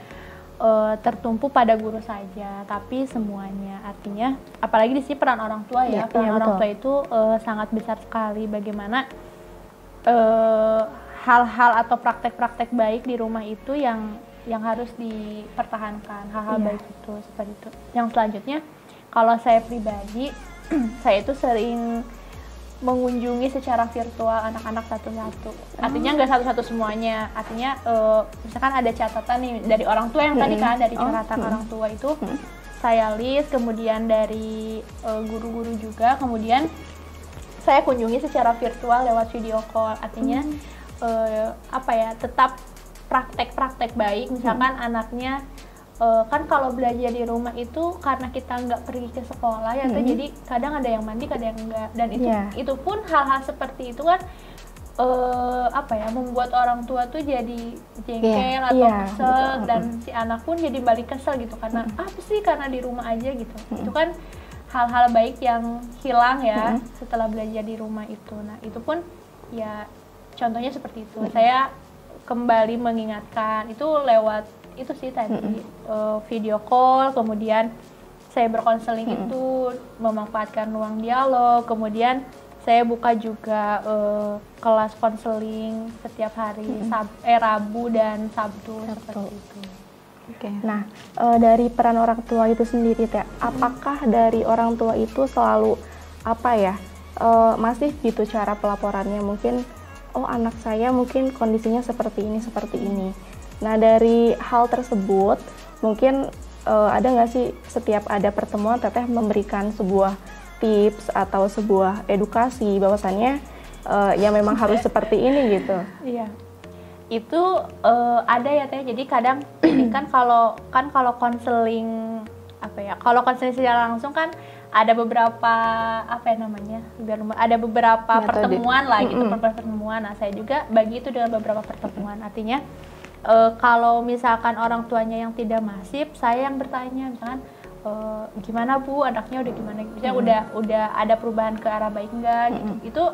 S3: eh, tertumpu pada guru saja, tapi semuanya. Artinya apalagi di sini peran orang tua
S1: Iya,
S3: ya, peran
S1: iya,
S3: orang
S1: betul.
S3: tua itu eh, sangat besar sekali. Bagaimana eh, hal-hal atau praktek-praktek baik di rumah itu yang yang harus dipertahankan hal-hal
S1: Iya.
S3: baik itu seperti itu. Yang selanjutnya kalau saya pribadi [CLEARS THROAT] saya itu sering mengunjungi secara virtual anak-anak satu-satu. Artinya nggak satu-satu semuanya. Artinya eh, misalkan ada catatan nih dari orang tua yang tadi kan dari
S1: Oh,
S3: catatan
S1: mm.
S3: orang tua itu saya list, kemudian dari eh, guru-guru juga, kemudian saya kunjungi secara virtual lewat video call. Artinya eh, apa ya tetap praktek-praktek baik. Misalkan anaknya eh, kan kalau belajar di rumah itu karena kita nggak pergi ke sekolah ya, tuh jadi kadang ada yang mandi, kadang yang enggak. Dan itu
S1: Iya.
S3: itu pun hal-hal seperti itu kan eh, apa ya membuat orang tua tuh jadi jengkel atau
S1: Iya,
S3: kesel
S1: betul.
S3: dan si anak pun jadi balik kesel gitu karena apa sih karena di rumah aja gitu. Itu kan hal-hal baik yang hilang ya setelah belajar di rumah itu. Nah, itu pun ya contohnya seperti itu. Saya kembali mengingatkan itu lewat itu sih tadi eh, video call, kemudian saya berkonseling itu memanfaatkan ruang dialog, kemudian saya buka juga eh, kelas konseling setiap hari Sab eh, Rabu dan Sabtu, seperti itu.
S2: Oke.
S1: Nah, eh, dari peran orang tua itu sendiri, Teh, apakah dari orang tua itu selalu apa ya eh, masih gitu cara pelaporannya? Mungkin, oh anak saya mungkin kondisinya seperti ini, seperti ini. Nah, dari hal tersebut, mungkin eh, ada nggak sih setiap ada pertemuan Teteh memberikan sebuah tips atau sebuah edukasi bahwasannya eh, ya memang harus seperti ini gitu.
S3: Iya. itu uh, ada ya teh jadi kadang [CLEARS THROAT] ini kan kalau kan kalau konseling apa ya kalau konseling secara langsung kan ada beberapa apa ya namanya biar ada beberapa Metode. pertemuan lah gitu mm -hmm. pertemuan nah saya juga bagi itu dengan beberapa pertemuan artinya uh, kalau misalkan orang tuanya yang tidak masif saya yang bertanya misalkan uh, gimana bu anaknya udah gimana misalnya mm -hmm. udah udah ada perubahan ke arah baik enggak gitu -hmm. itu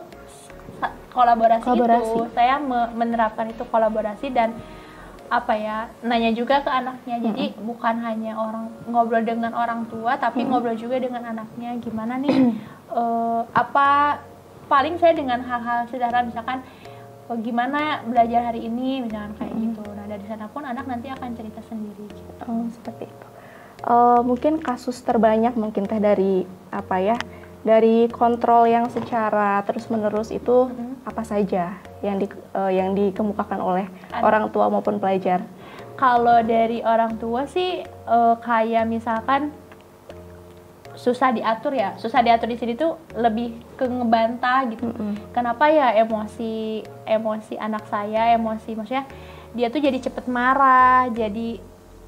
S3: kolaborasi, kolaborasi. itu saya me menerapkan itu kolaborasi dan apa ya nanya juga ke anaknya jadi -hmm. bukan hanya orang ngobrol dengan orang tua tapi -hmm. ngobrol juga dengan anaknya gimana nih uh, [CLEARS THROAT] apa paling saya dengan hal-hal sederhana misalkan gimana belajar hari ini misalkan kayak -hmm. gitu nah dari sana pun anak nanti akan cerita sendiri gitu.
S1: oh seperti itu uh, mungkin kasus terbanyak mungkin teh dari apa ya dari kontrol yang secara terus-menerus itu hmm. apa saja yang di uh, yang dikemukakan oleh Ada. orang tua maupun pelajar?
S3: Kalau dari orang tua sih uh, kayak misalkan susah diatur ya, susah diatur di sini tuh lebih ke ngebantah gitu. Mm -hmm. Kenapa ya emosi emosi anak saya, emosi maksudnya dia tuh jadi cepet marah, jadi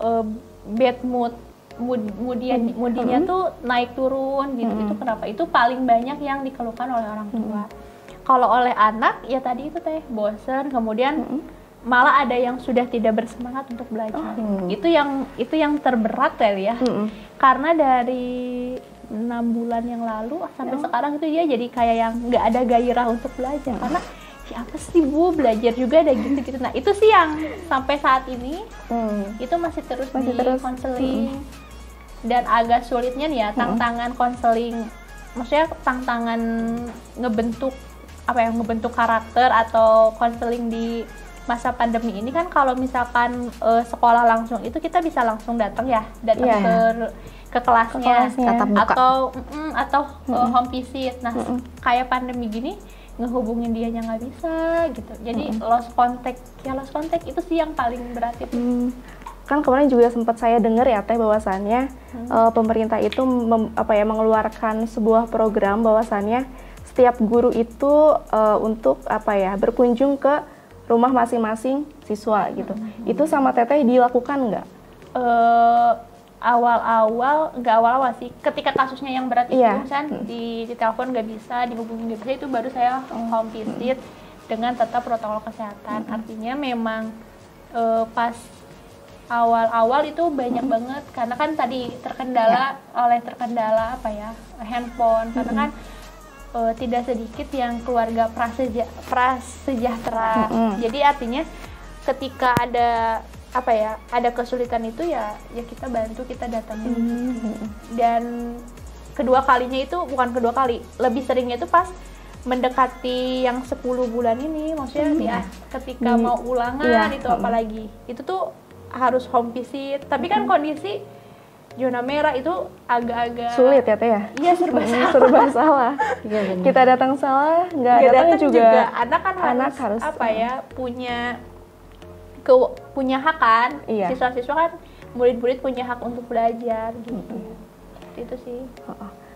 S3: uh, bad mood mood moodnya mm -hmm. tuh naik turun gitu mm -hmm. itu kenapa itu paling banyak yang dikeluhkan oleh orang tua mm -hmm. kalau oleh anak ya tadi itu teh bosen kemudian mm -hmm. Malah ada yang sudah tidak bersemangat untuk belajar. Oh. Itu yang itu yang terberat ya. Mm -hmm. karena dari enam bulan yang lalu sampai yeah. sekarang itu dia jadi kayak yang nggak ada gairah untuk belajar. Mm karena siapa sih bu? Belajar juga ada gitu gitu nah itu sih yang sampai saat ini hmm. itu masih terus masih di konseling hmm dan agak sulitnya nih ya tantangan konseling maksudnya tantangan ngebentuk apa ya ngebentuk karakter atau konseling di masa pandemi ini kan kalau misalkan uh, sekolah langsung itu kita bisa langsung datang ya datang yeah. ke ke kelasnya, ke kelasnya. atau mm, atau mm -mm. home visit nah mm -mm. kayak pandemi gini ngehubungin dia nggak bisa gitu jadi mm -mm. lost contact ya lost contact itu sih yang paling berat itu mm
S1: kan kemarin juga sempat saya dengar ya teh bahwasannya hmm. uh, pemerintah itu mem, apa ya mengeluarkan sebuah program bahwasannya setiap guru itu uh, untuk apa ya berkunjung ke rumah masing-masing siswa gitu. Hmm. Itu sama teteh dilakukan nggak?
S3: Uh, awal-awal nggak awal-awal sih ketika kasusnya yang berat itu yeah. kan hmm. di, di telepon nggak bisa dihubungi nggak bisa itu baru saya home visit hmm. dengan tetap protokol kesehatan hmm. artinya memang uh, pas awal-awal itu banyak hmm. banget karena kan tadi terkendala ya. oleh terkendala apa ya handphone karena kan uh, tidak sedikit yang keluarga praseja prasejahtera hmm. jadi artinya ketika ada apa ya ada kesulitan itu ya ya kita bantu kita datangin hmm. dan kedua kalinya itu bukan kedua kali lebih seringnya itu pas mendekati yang 10 bulan ini maksudnya hmm. ya ketika hmm. mau ulangan ya. itu apalagi itu tuh harus home visit tapi kan kondisi zona merah itu agak-agak
S1: sulit ya teh ya
S3: iya serba [LAUGHS] salah
S1: serba salah ya, kita datang salah nggak datang, datang juga. juga
S3: anak kan anak harus, harus apa ya punya ke punya hak kan iya. siswa-siswa kan murid-murid punya hak untuk belajar gitu -hmm. itu sih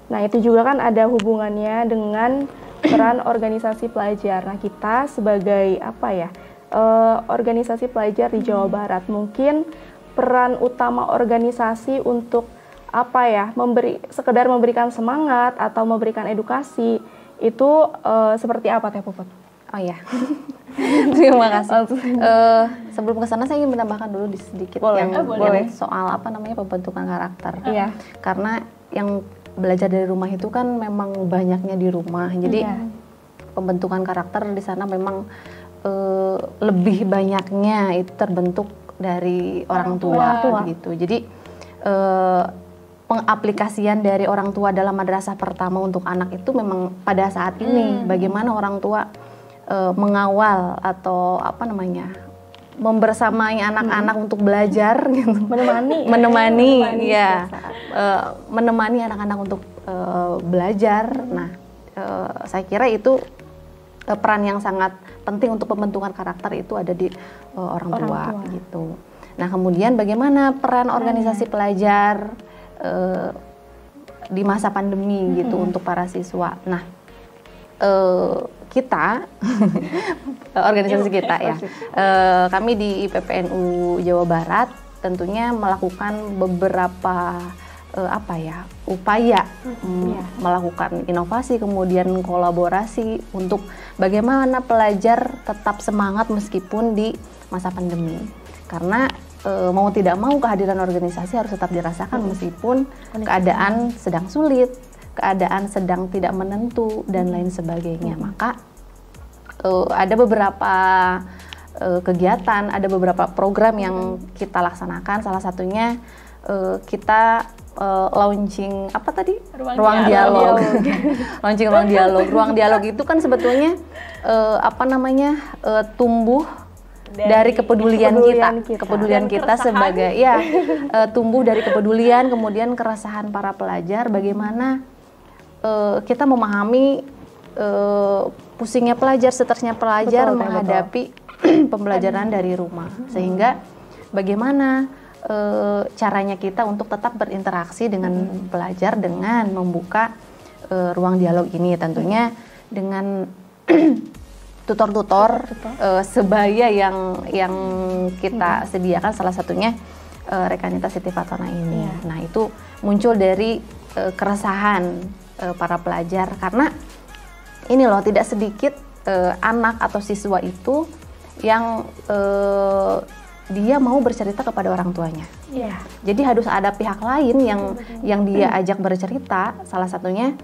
S1: nah itu juga kan ada hubungannya dengan peran [COUGHS] organisasi pelajar nah kita sebagai apa ya uh, organisasi pelajar di Jawa hmm. Barat. Mungkin peran utama organisasi untuk apa ya memberi sekedar memberikan semangat atau memberikan edukasi itu uh, seperti apa Teh Puput?
S2: Oh ya, [LAUGHS] terima kasih. uh, sebelum ke sana saya ingin menambahkan dulu di sedikit boleh. yang oh, boleh. soal apa namanya pembentukan karakter. Iya. Karena yang belajar dari rumah itu kan memang banyaknya di rumah, jadi iya. pembentukan karakter di sana memang uh, lebih banyaknya itu terbentuk dari orang tua, tua. gitu. Jadi uh, pengaplikasian dari orang tua dalam madrasah pertama untuk anak itu memang pada saat ini hmm. bagaimana orang tua uh, mengawal atau apa namanya membersamai anak-anak hmm. untuk belajar gitu
S1: menemani [LAUGHS]
S2: menemani, menemani ya uh, menemani anak-anak untuk uh, belajar nah uh, saya kira itu peran yang sangat penting untuk pembentukan karakter itu ada di uh, orang, orang tua, tua gitu. Nah kemudian bagaimana peran organisasi pelajar uh, di masa pandemi hmm. gitu untuk para siswa. Nah uh, kita [LAUGHS] organisasi kita ya uh, kami di IPPNU Jawa Barat tentunya melakukan beberapa uh, apa ya upaya hmm, ya. melakukan inovasi kemudian kolaborasi untuk bagaimana pelajar tetap semangat meskipun di masa pandemi karena e, mau tidak mau kehadiran organisasi harus tetap dirasakan hmm. meskipun keadaan sedang sulit keadaan sedang tidak menentu dan lain sebagainya hmm. maka uh, ada beberapa uh, kegiatan, ada beberapa program yang kita laksanakan. Salah satunya uh, kita uh, launching apa tadi?
S3: Ruang, ruang dialog.
S2: dialog. [LAUGHS] launching ruang dialog. Ruang dialog itu kan sebetulnya uh, apa namanya? Uh, tumbuh dari, dari kepedulian, kepedulian kita, kita, kepedulian kita sebagai ya uh, tumbuh dari kepedulian, kemudian keresahan para pelajar, bagaimana uh, kita memahami uh, pusingnya pelajar, stresnya pelajar betul, menghadapi betul. [CLEARS THROAT] pembelajaran dari rumah. Sehingga bagaimana e, caranya kita untuk tetap berinteraksi dengan hmm. pelajar dengan membuka e, ruang dialog ini tentunya dengan [CLEARS THROAT] tutor-tutor e, sebaya yang yang kita hmm. sediakan salah satunya e, Rekanita Siti Fatona ini. Yeah. Nah, itu muncul dari e, keresahan e, para pelajar karena ini loh tidak sedikit uh, anak atau siswa itu yang uh, dia mau bercerita kepada orang tuanya. Yeah. Jadi harus ada pihak lain yang yang dia ajak bercerita. Salah satunya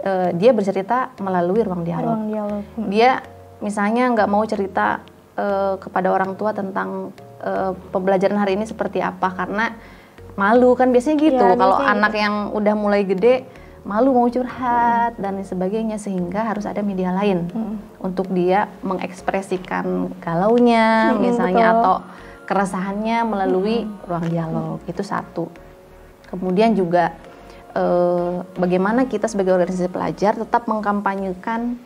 S2: uh, dia bercerita melalui ruang dialog. Ruang dialog. Hmm. Dia misalnya nggak mau cerita uh, kepada orang tua tentang uh, pembelajaran hari ini seperti apa karena malu kan biasanya gitu. Yeah, Kalau anak yang udah mulai gede malu mau curhat hmm. dan sebagainya sehingga harus ada media lain hmm. untuk dia mengekspresikan galaunya hmm, misalnya betul. atau keresahannya melalui hmm. ruang dialog itu satu. Kemudian juga eh, bagaimana kita sebagai organisasi pelajar tetap mengkampanyekan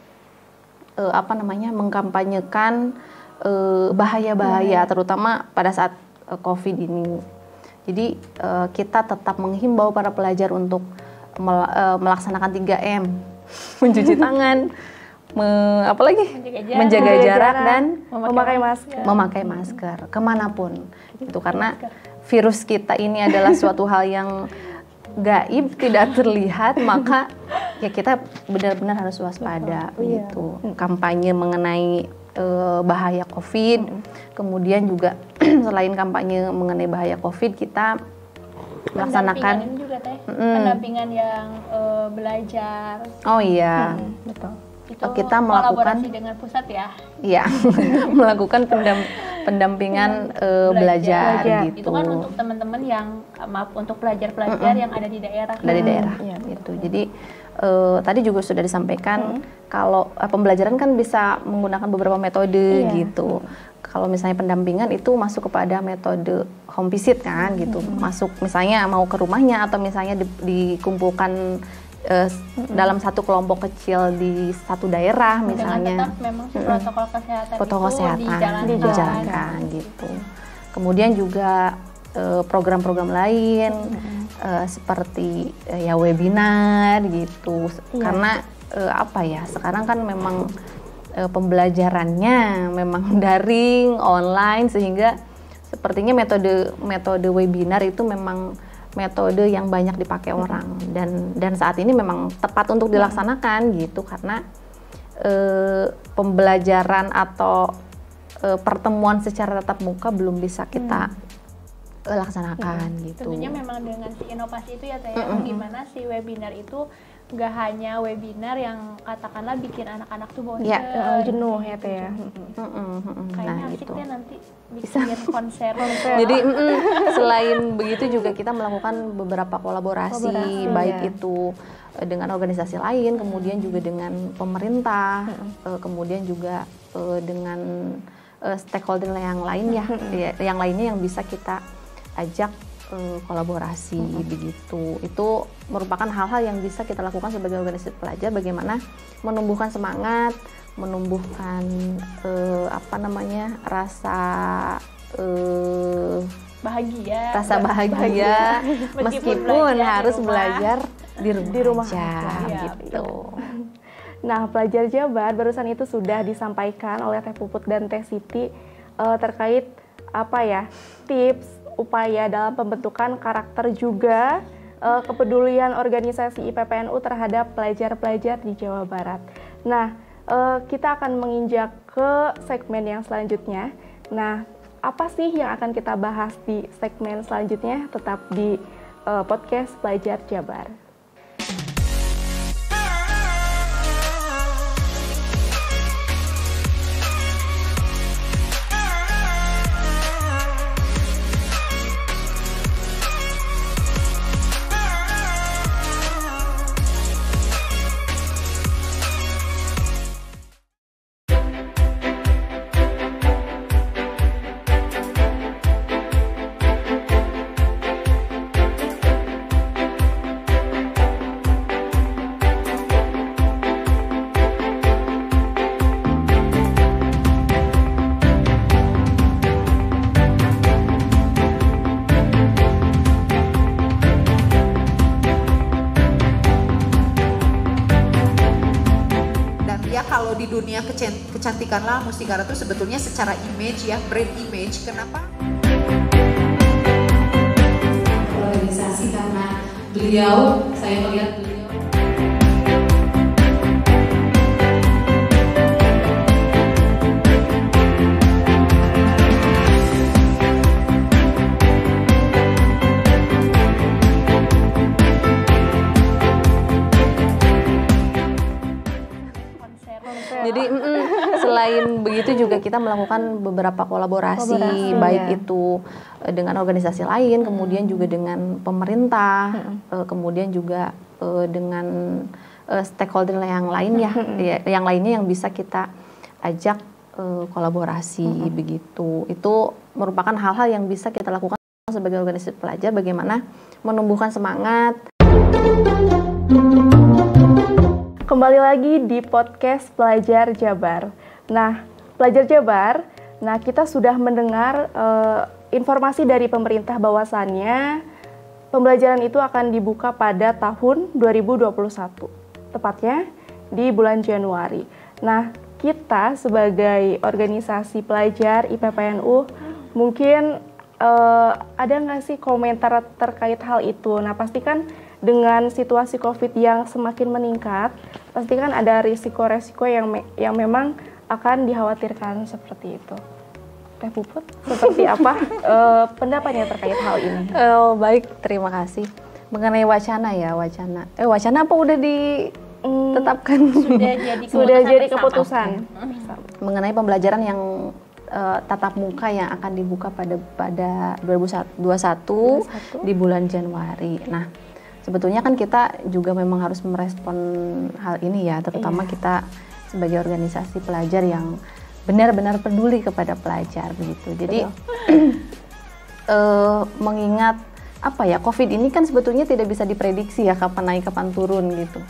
S2: eh, apa namanya mengkampanyekan eh, bahaya-bahaya terutama pada saat eh, covid ini. Jadi eh, kita tetap menghimbau para pelajar untuk mel, melaksanakan 3M, [LAUGHS] mencuci tangan, me, apa lagi? Menjaga jarak, menjaga jarak dan
S1: memakai masker.
S2: Memakai masker. Ke mana pun. Itu karena virus kita ini adalah suatu hal yang gaib tidak terlihat maka ya kita benar-benar harus waspada iya. gitu. Kampanye mengenai uh, bahaya covid kemudian juga [CLEARS THROAT] selain kampanye mengenai bahaya covid kita melaksanakan
S3: juga teh. Mm. pendampingan yang uh, belajar.
S2: Oh iya. Hmm, betul itu kita melakukan
S3: dengan pusat ya.
S2: Iya [LAUGHS] melakukan pendam, pendampingan uh, belajar, belajar gitu.
S3: Itu kan untuk teman-teman yang maaf untuk pelajar-pelajar mm -mm. yang ada di daerah.
S2: Dari daerah ya, gitu. Jadi uh, tadi juga sudah disampaikan mm. kalau uh, pembelajaran kan bisa menggunakan beberapa metode iya. gitu. Kalau misalnya pendampingan itu masuk kepada metode home visit kan gitu. Hmm. masuk misalnya mau ke rumahnya atau misalnya di, dikumpulkan uh, hmm. dalam satu kelompok kecil di satu daerah misalnya
S3: tetap memang protokol kesehatan
S2: protokol itu kesehatan dijalankan, dijalankan gitu kemudian juga eh, program-program uh, lain hmm. uh, seperti uh, ya webinar gitu ya. karena uh, apa ya sekarang kan memang e, pembelajarannya memang [LAUGHS] daring, online sehingga sepertinya metode metode webinar itu memang metode yang banyak dipakai hmm. orang dan dan saat ini memang tepat untuk dilaksanakan gitu karena e, pembelajaran atau e, pertemuan secara tatap muka belum bisa kita hmm. laksanakan hmm. gitu.
S3: Tentunya memang dengan si inovasi itu ya Teh, mm -hmm. gimana si webinar itu nggak hanya webinar yang katakanlah bikin anak-anak tuh bosan
S1: ya, uh, jenuh ya teh ya
S3: kayaknya nah, asik gitu. deh nanti bikin konser, konser.
S2: jadi mm -mm, selain begitu juga kita melakukan beberapa kolaborasi, kolaborasi baik ya. itu eh, dengan organisasi lain kemudian juga dengan pemerintah uh, kemudian juga uh, dengan uh, stakeholder yang lain ya, ya yang lainnya yang bisa kita ajak uh, kolaborasi hmm. begitu. Itu merupakan hal-hal yang bisa kita lakukan sebagai organisasi pelajar bagaimana menumbuhkan semangat, menumbuhkan uh, apa namanya? rasa uh,
S3: bahagia.
S2: Rasa bahagia, bahagia. [LAUGHS] meskipun, meskipun harus belajar di rumah,
S1: di rumah
S2: aja, aja gitu.
S1: Nah, pelajar Jabar barusan itu sudah disampaikan oleh Teh Puput dan Teh Siti uh, terkait apa ya tips upaya dalam pembentukan karakter juga uh, kepedulian organisasi IPPNU terhadap pelajar-pelajar di Jawa Barat. Nah, uh, kita akan menginjak ke segmen yang selanjutnya. Nah, apa sih yang akan kita bahas di segmen selanjutnya? Tetap di uh, podcast Pelajar Jabar.
S4: Lah Mustikara tuh sebetulnya secara image ya brand image. Kenapa?
S5: Organisasi karena beliau saya melihat
S2: melakukan beberapa kolaborasi, kolaborasi baik ya. itu eh, dengan organisasi lain, kemudian juga dengan pemerintah, hmm. kemudian juga uh, dengan uh, stakeholder yang lain ya, ya, yang lainnya yang bisa kita ajak kolaborasi hmm. begitu. Itu merupakan hal-hal yang bisa kita lakukan sebagai organisasi pelajar, bagaimana menumbuhkan semangat.
S1: Kembali lagi di podcast Pelajar Jabar. Nah, Pelajar Jabar, nah kita sudah mendengar uh, informasi dari pemerintah bahwasannya pembelajaran itu akan dibuka pada tahun 2021, tepatnya di bulan Januari. Nah, kita sebagai organisasi pelajar IPPNU mungkin uh, ada nggak sih komentar terkait hal itu? Nah, pastikan dengan situasi COVID yang semakin meningkat, pasti kan ada risiko-risiko yang me yang memang akan dikhawatirkan seperti itu. Teh Puput, seperti apa uh, [LAUGHS] pendapatnya terkait hal ini?
S2: Oh, baik, terima kasih. Mengenai wacana ya, wacana. Eh, wacana apa udah ditetapkan? Hmm,
S3: sudah jadi [LAUGHS] keputusan.
S1: Sudah jadi keputusan.
S2: Okay. Mengenai pembelajaran yang uh, tatap muka yang akan dibuka pada pada 2021 di bulan Januari. Nah, sebetulnya kan kita juga memang harus merespon hal ini ya, terutama iya. kita sebagai organisasi pelajar yang benar-benar peduli kepada pelajar begitu. Jadi uh, [CLEARS THROAT] mengingat apa ya COVID ini kan sebetulnya tidak bisa diprediksi ya kapan naik kapan turun gitu.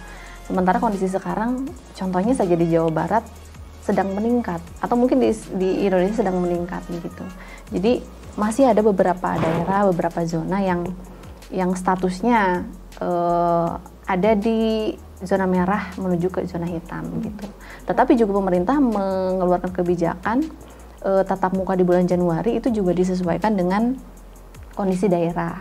S2: Sementara kondisi sekarang, contohnya saja di Jawa Barat sedang meningkat atau mungkin di, di Indonesia sedang meningkat begitu. Jadi masih ada beberapa daerah, beberapa zona yang yang statusnya uh, ada di zona merah menuju ke zona hitam gitu. Tetapi juga pemerintah mengeluarkan kebijakan uh, tatap muka di bulan Januari itu juga disesuaikan dengan kondisi daerah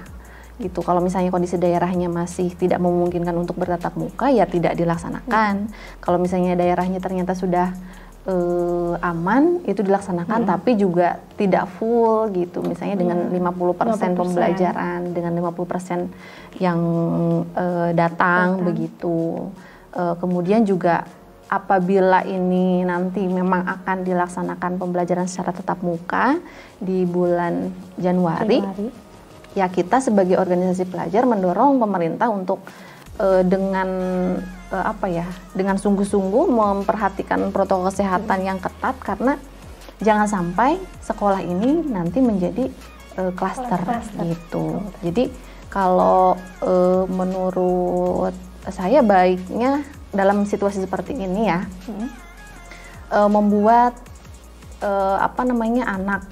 S2: gitu. Kalau misalnya kondisi daerahnya masih tidak memungkinkan untuk bertatap muka ya tidak dilaksanakan. Hmm. Kalau misalnya daerahnya ternyata sudah uh, aman itu dilaksanakan hmm. tapi juga tidak full gitu misalnya dengan 50%, 50%. pembelajaran dengan 50% yang uh, datang, datang begitu uh, kemudian juga apabila ini nanti memang akan dilaksanakan pembelajaran secara tetap muka di bulan Januari, Januari. ya kita sebagai organisasi pelajar mendorong pemerintah untuk uh, dengan uh, apa ya dengan sungguh-sungguh memperhatikan protokol kesehatan yang ketat karena jangan sampai sekolah ini nanti menjadi klaster uh, gitu. Jadi kalau uh, menurut saya baiknya dalam situasi seperti ini ya hmm. uh, membuat uh, apa namanya anak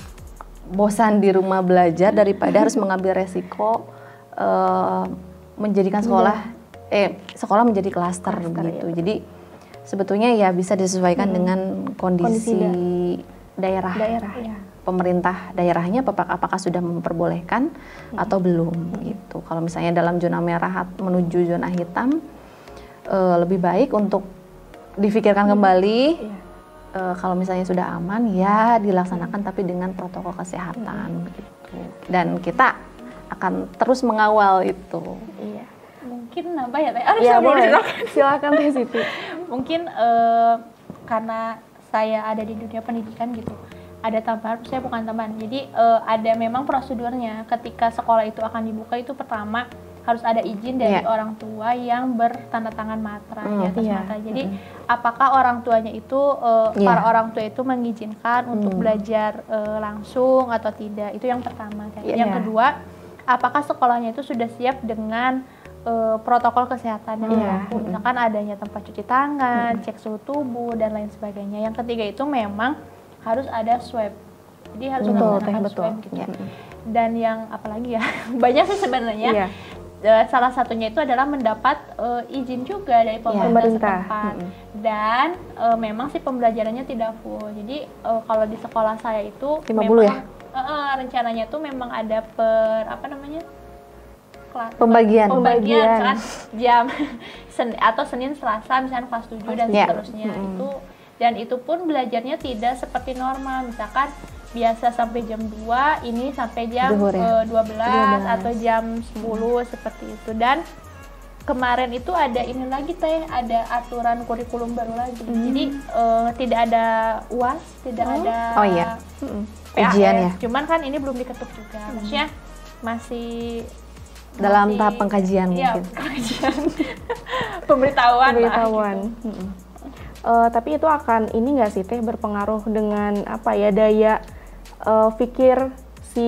S2: bosan di rumah belajar daripada harus mengambil resiko uh, menjadikan sekolah eh sekolah menjadi klaster gitu. Ya. Jadi sebetulnya ya bisa disesuaikan
S1: Hmm.
S2: dengan kondisi,
S1: Kondisi
S2: daerah.
S1: daerah.
S3: Iya.
S2: Pemerintah daerahnya apakah, apakah sudah memperbolehkan atau belum gitu. Kalau misalnya dalam zona merah menuju zona hitam eh, lebih baik untuk difikirkan kembali.
S1: Iya.
S2: Eh, kalau misalnya sudah aman ya dilaksanakan tapi dengan protokol kesehatan gitu. Dan kita akan terus mengawal itu.
S1: Iya.
S3: Mungkin nambah ya, Teh?
S1: Iya,
S3: mau
S1: boleh. [LAUGHS] Silakan Teh Siti.
S3: mungkin eh, karena saya ada di dunia pendidikan gitu ada tambahan saya bukan tambahan jadi eh, ada memang prosedurnya ketika sekolah itu akan dibuka itu pertama harus ada izin dari
S2: Iya.
S3: orang tua yang bertanda tangan matra
S2: Hmm,
S3: di atas
S1: iya.
S3: matra jadi apakah orang tuanya itu eh,
S2: Iya.
S3: para orang tua itu mengizinkan untuk
S2: Hmm.
S3: belajar eh, langsung atau tidak itu yang pertama Dan
S2: Iya.
S3: yang kedua apakah sekolahnya itu sudah siap dengan eh, protokol kesehatan yang
S1: Iya.
S3: berlaku misalkan adanya tempat cuci tangan, cek suhu tubuh dan lain sebagainya. Yang ketiga itu memang harus ada swab. Jadi harus
S1: Betul, betul.
S3: swab gitu.
S2: Ya.
S3: Dan yang apalagi ya [LAUGHS] banyak sih sebenarnya.
S1: Iya.
S3: Eh, Salah satunya itu adalah mendapat eh, izin juga dari pemerintah,
S1: Pemerintah.
S3: setempat. Dan eh, memang sih pembelajarannya tidak full. Jadi eh, kalau di sekolah saya itu
S2: 50
S3: memang,
S2: ya?
S3: eh, eh, rencananya tuh memang ada per apa namanya? kelas
S2: Pembagian.
S3: pembagian
S1: Pembagian.
S3: kan jam [LAUGHS] sen atau Senin Selasa misalnya kelas 7 dan
S2: Ya.
S3: seterusnya itu dan itu pun belajarnya tidak seperti normal misalkan biasa sampai jam 2 ini sampai jam
S2: Zuhur ya?
S3: eh, 12, atau jam 10 seperti itu dan kemarin itu ada ini lagi teh ada aturan kurikulum baru lagi jadi eh, tidak ada uas tidak ada
S2: Oh, iya.
S3: PAS.
S2: Ujian ya?
S3: cuman kan ini belum diketuk juga maksudnya masih
S2: Dalam
S3: masih-
S2: tahap pengkajian
S3: iya,
S2: mungkin.
S3: pengkajian [LAUGHS] pemberitahuan lah,
S1: Pemberitahuan.
S3: gitu.
S1: Mm-mm. Eh, tapi itu akan ini nggak sih teh berpengaruh dengan apa ya daya eh, pikir si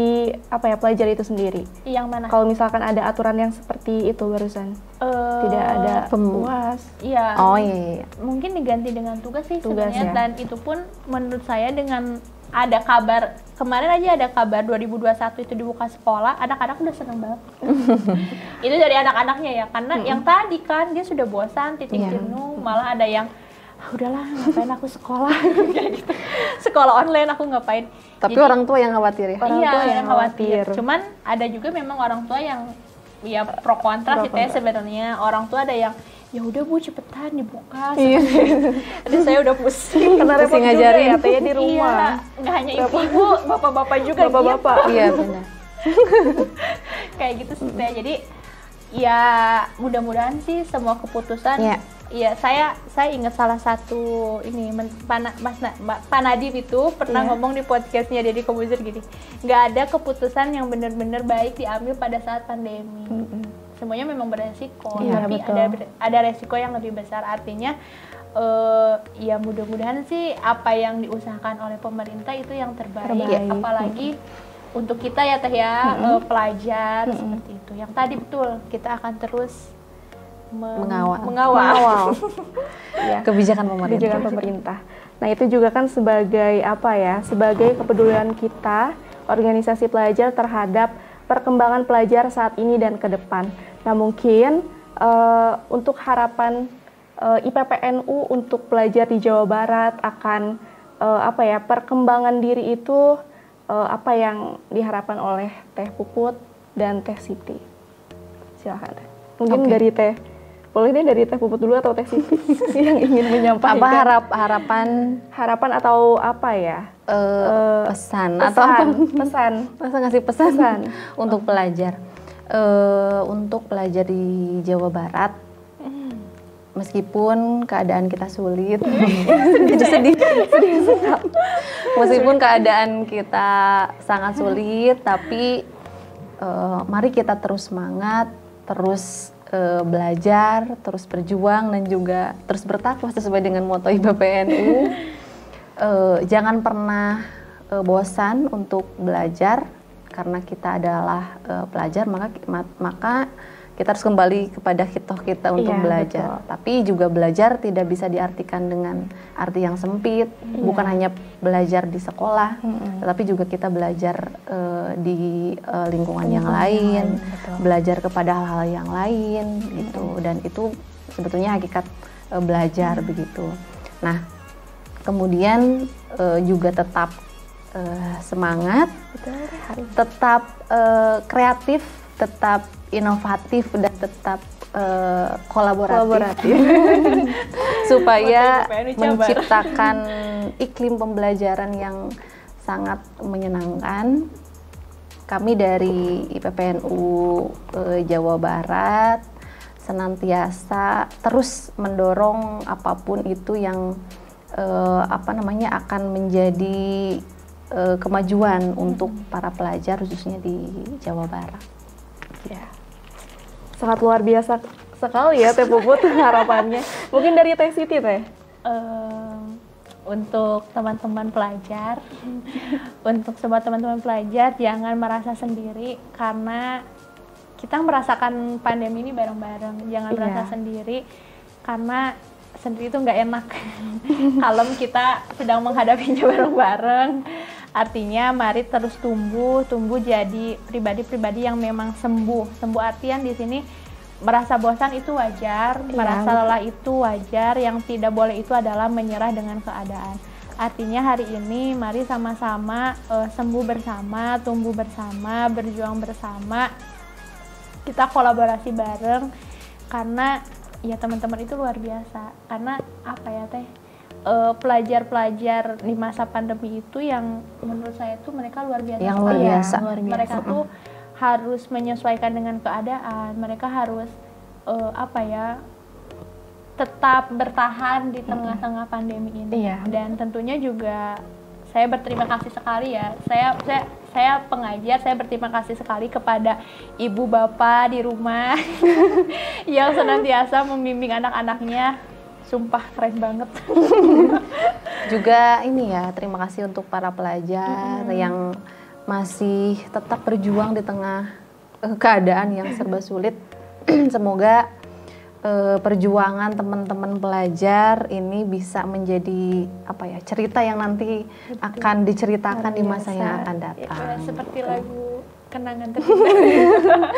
S1: apa ya pelajar itu sendiri.
S3: yang mana
S1: Kalau misalkan ada aturan yang seperti itu barusan,
S3: Eh,
S1: tidak ada
S2: Pem-
S1: puas.
S3: iya
S2: Oh iya, iya, iya.
S3: mungkin diganti dengan tugas sih
S1: Tugas,
S3: sebenarnya
S1: ya.
S3: dan itu pun menurut saya dengan ada kabar kemarin aja ada kabar 2021 itu dibuka sekolah anak-anak udah seneng banget [LAUGHS] itu dari anak-anaknya ya karena yang tadi kan dia sudah bosan titik
S2: Iya.
S3: jenuh malah ada yang ah, udahlah ngapain aku sekolah [LAUGHS] kayak gitu sekolah online aku ngapain
S2: Tapi
S3: Jadi-
S2: orang tua yang khawatir ya.
S1: Orang
S3: iya,
S1: tua yang
S3: yang khawatir.
S1: khawatir.
S3: Cuman ada juga memang orang tua yang ya pro kontra sih teh sebenarnya. Orang tua ada yang ya udah bu cepetan dibuka.
S2: Iya.
S3: Saya udah pusing.
S1: Karena repot
S2: Pusing
S1: juga
S2: ngajarin.
S1: ya teh di rumah.
S3: Iya, nggak hanya ibu-ibu, bapak-bapak juga
S1: Bapak-bapak.
S3: gitu.
S2: Iya benar. [LAUGHS]
S3: Kayak gitu sih teh. Jadi ya mudah-mudahan sih semua keputusan
S2: Iya.
S3: Iya, saya saya ingat salah satu ini men, Pana- Mas Na- Mbak- Pak Nadiem itu pernah
S1: Iya.
S3: ngomong di podcastnya Deddy Kobuzer gini, nggak ada keputusan yang benar-benar baik diambil pada saat pandemi. Semuanya memang beresiko,
S1: Iya,
S3: tapi
S1: betul.
S3: ada ada resiko yang lebih besar. Artinya eh, ya mudah-mudahan sih apa yang diusahakan oleh pemerintah itu yang terbaik,
S1: Terbaik.
S3: apalagi untuk kita ya teh ya eh, pelajar seperti itu. Yang tadi betul kita akan terus men-
S2: Mengawal.
S3: mengawal.
S1: Mengawal. [LAUGHS] ya.
S2: Kebijakan pemerintah.
S1: kebijakan pemerintah. Nah itu juga kan sebagai apa ya? Sebagai kepedulian kita organisasi pelajar terhadap perkembangan pelajar saat ini dan ke depan. Nah mungkin eh, untuk harapan eh, IPPNU untuk pelajar di Jawa Barat akan eh, apa ya perkembangan diri itu eh, apa yang diharapkan oleh Teh Puput dan Teh Siti. Silahkan Teh. Mungkin
S2: Oke.
S1: dari Teh boleh deh dari Teh Puput dulu atau Teh Siti [LAUGHS] yang ingin menyampaikan
S2: Apa harap harapan
S1: harapan atau apa ya?
S2: eh,
S1: Eh,
S2: pesan,
S1: pesan,
S2: atau apa?
S1: pesan.
S2: Masa ngasih pesan,
S1: Pesan.
S2: untuk pelajar. Eh, untuk pelajar di Jawa Barat, meskipun keadaan kita sulit, jadi [LAUGHS] sedih, sedih sekali. [LAUGHS] Meskipun keadaan kita sangat sulit, tapi eh, mari kita terus semangat, terus eh, belajar, terus berjuang dan juga terus bertakwa sesuai dengan moto IPPNU. [LAUGHS] Eh, jangan pernah eh, bosan untuk belajar karena kita adalah eh, pelajar maka ma- maka kita harus kembali kepada hitoh kita untuk
S1: Iya,
S2: belajar.
S1: betul.
S2: Tapi juga belajar tidak bisa diartikan dengan arti yang sempit,
S1: Iya.
S2: bukan hanya belajar di sekolah, tetapi juga kita belajar eh, di eh, lingkungan yang lain, belajar kepada hal-hal yang lain gitu. Dan itu sebetulnya hakikat uh, belajar begitu. Nah, kemudian uh, juga tetap uh, semangat, tetap uh, kreatif, tetap inovatif dan tetap uh, kolaboratif, kolaboratif. [LAUGHS] supaya menciptakan iklim pembelajaran yang sangat menyenangkan. Kami dari IPPNU uh, Jawa Barat senantiasa terus mendorong apa pun itu yang uh, apa namanya akan menjadi uh, kemajuan hmm. untuk para pelajar khususnya di Jawa Barat.
S1: Sangat luar biasa sekali ya Teh Puput [LAUGHS] harapannya. Mungkin dari Teh Siti Teh.
S3: Um, untuk teman-teman pelajar, [LAUGHS] untuk semua teman-teman pelajar jangan merasa sendiri karena kita merasakan pandemi ini bareng-bareng. Jangan yeah. merasa sendiri karena sendiri itu nggak enak [LAUGHS] kalau kita sedang menghadapinya bareng-bareng artinya mari terus tumbuh tumbuh jadi pribadi-pribadi yang memang sembuh. Sembuh artian di sini merasa bosan itu wajar ya, merasa lelah itu wajar yang tidak boleh itu adalah menyerah dengan keadaan. Artinya hari ini mari sama-sama uh, sembuh bersama tumbuh bersama berjuang bersama. Kita kolaborasi bareng karena ya teman-teman itu luar biasa. Karena apa ya teh uh, pelajar-pelajar di masa pandemi itu yang menurut saya itu mereka luar biasa
S2: yang luar biasa, ya.
S3: luar biasa. mereka tuh harus menyesuaikan dengan keadaan mereka harus uh, apa ya tetap bertahan di tengah-tengah pandemi ini iya. dan tentunya juga saya berterima kasih sekali ya saya saya saya pengajar, saya berterima kasih sekali kepada ibu bapak di rumah [LAUGHS] yang senantiasa membimbing anak-anaknya. Sumpah keren banget. [LAUGHS]
S2: Juga ini ya, terima kasih untuk para pelajar hmm. yang masih tetap berjuang di tengah uh, keadaan yang serba sulit. [CLEARS THROAT] Semoga uh, perjuangan teman-teman pelajar ini bisa menjadi apa ya cerita yang nanti Betul. akan diceritakan di masa yang akan datang.
S3: Ya, seperti Betul. lagu kenangan terindah.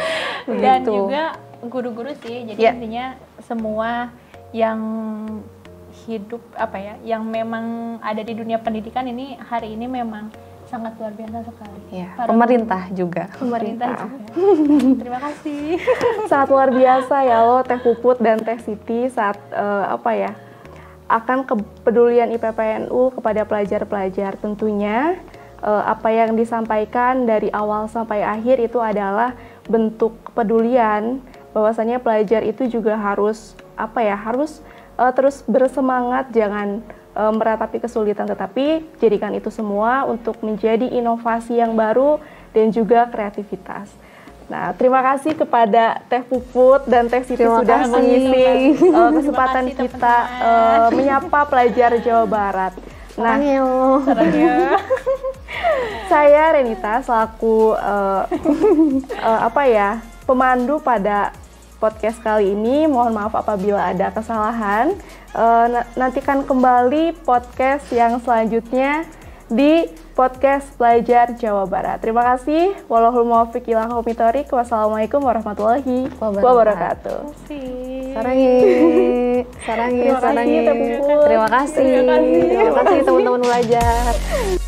S3: [LAUGHS] Dan juga guru-guru sih. Jadi ya. intinya semua yang hidup apa ya, yang memang ada di dunia pendidikan ini hari ini memang sangat luar biasa sekali.
S2: Ya, pemerintah juga.
S3: Pemerintah, juga. Terima kasih. [LAUGHS]
S1: sangat luar biasa ya lo Teh Puput dan Teh Siti saat uh, apa ya akan kepedulian IPPNU kepada pelajar-pelajar tentunya uh, apa yang disampaikan dari awal sampai akhir itu adalah bentuk kepedulian bahwasanya pelajar itu juga harus apa ya harus uh, terus bersemangat jangan e, meratapi kesulitan, tetapi jadikan itu semua untuk menjadi inovasi yang baru dan juga kreativitas. Nah, terima kasih kepada Teh Puput dan Teh Siti terima sudah kasih. mengisi uh, kesempatan kasih, kita uh, menyapa pelajar Jawa Barat.
S2: Nah,
S1: saya Renita selaku uh, uh, apa ya pemandu pada podcast kali ini. Mohon maaf apabila ada kesalahan uh, nantikan kembali podcast yang selanjutnya di podcast Pelajar Jawa Barat. Terima kasih. Wallahul muwaffiq ila Wassalamualaikum warahmatullahi wabarakatuh.
S2: Sarangi. Sarangi, sarangi. Terima kasih. Terima kasih teman-teman belajar.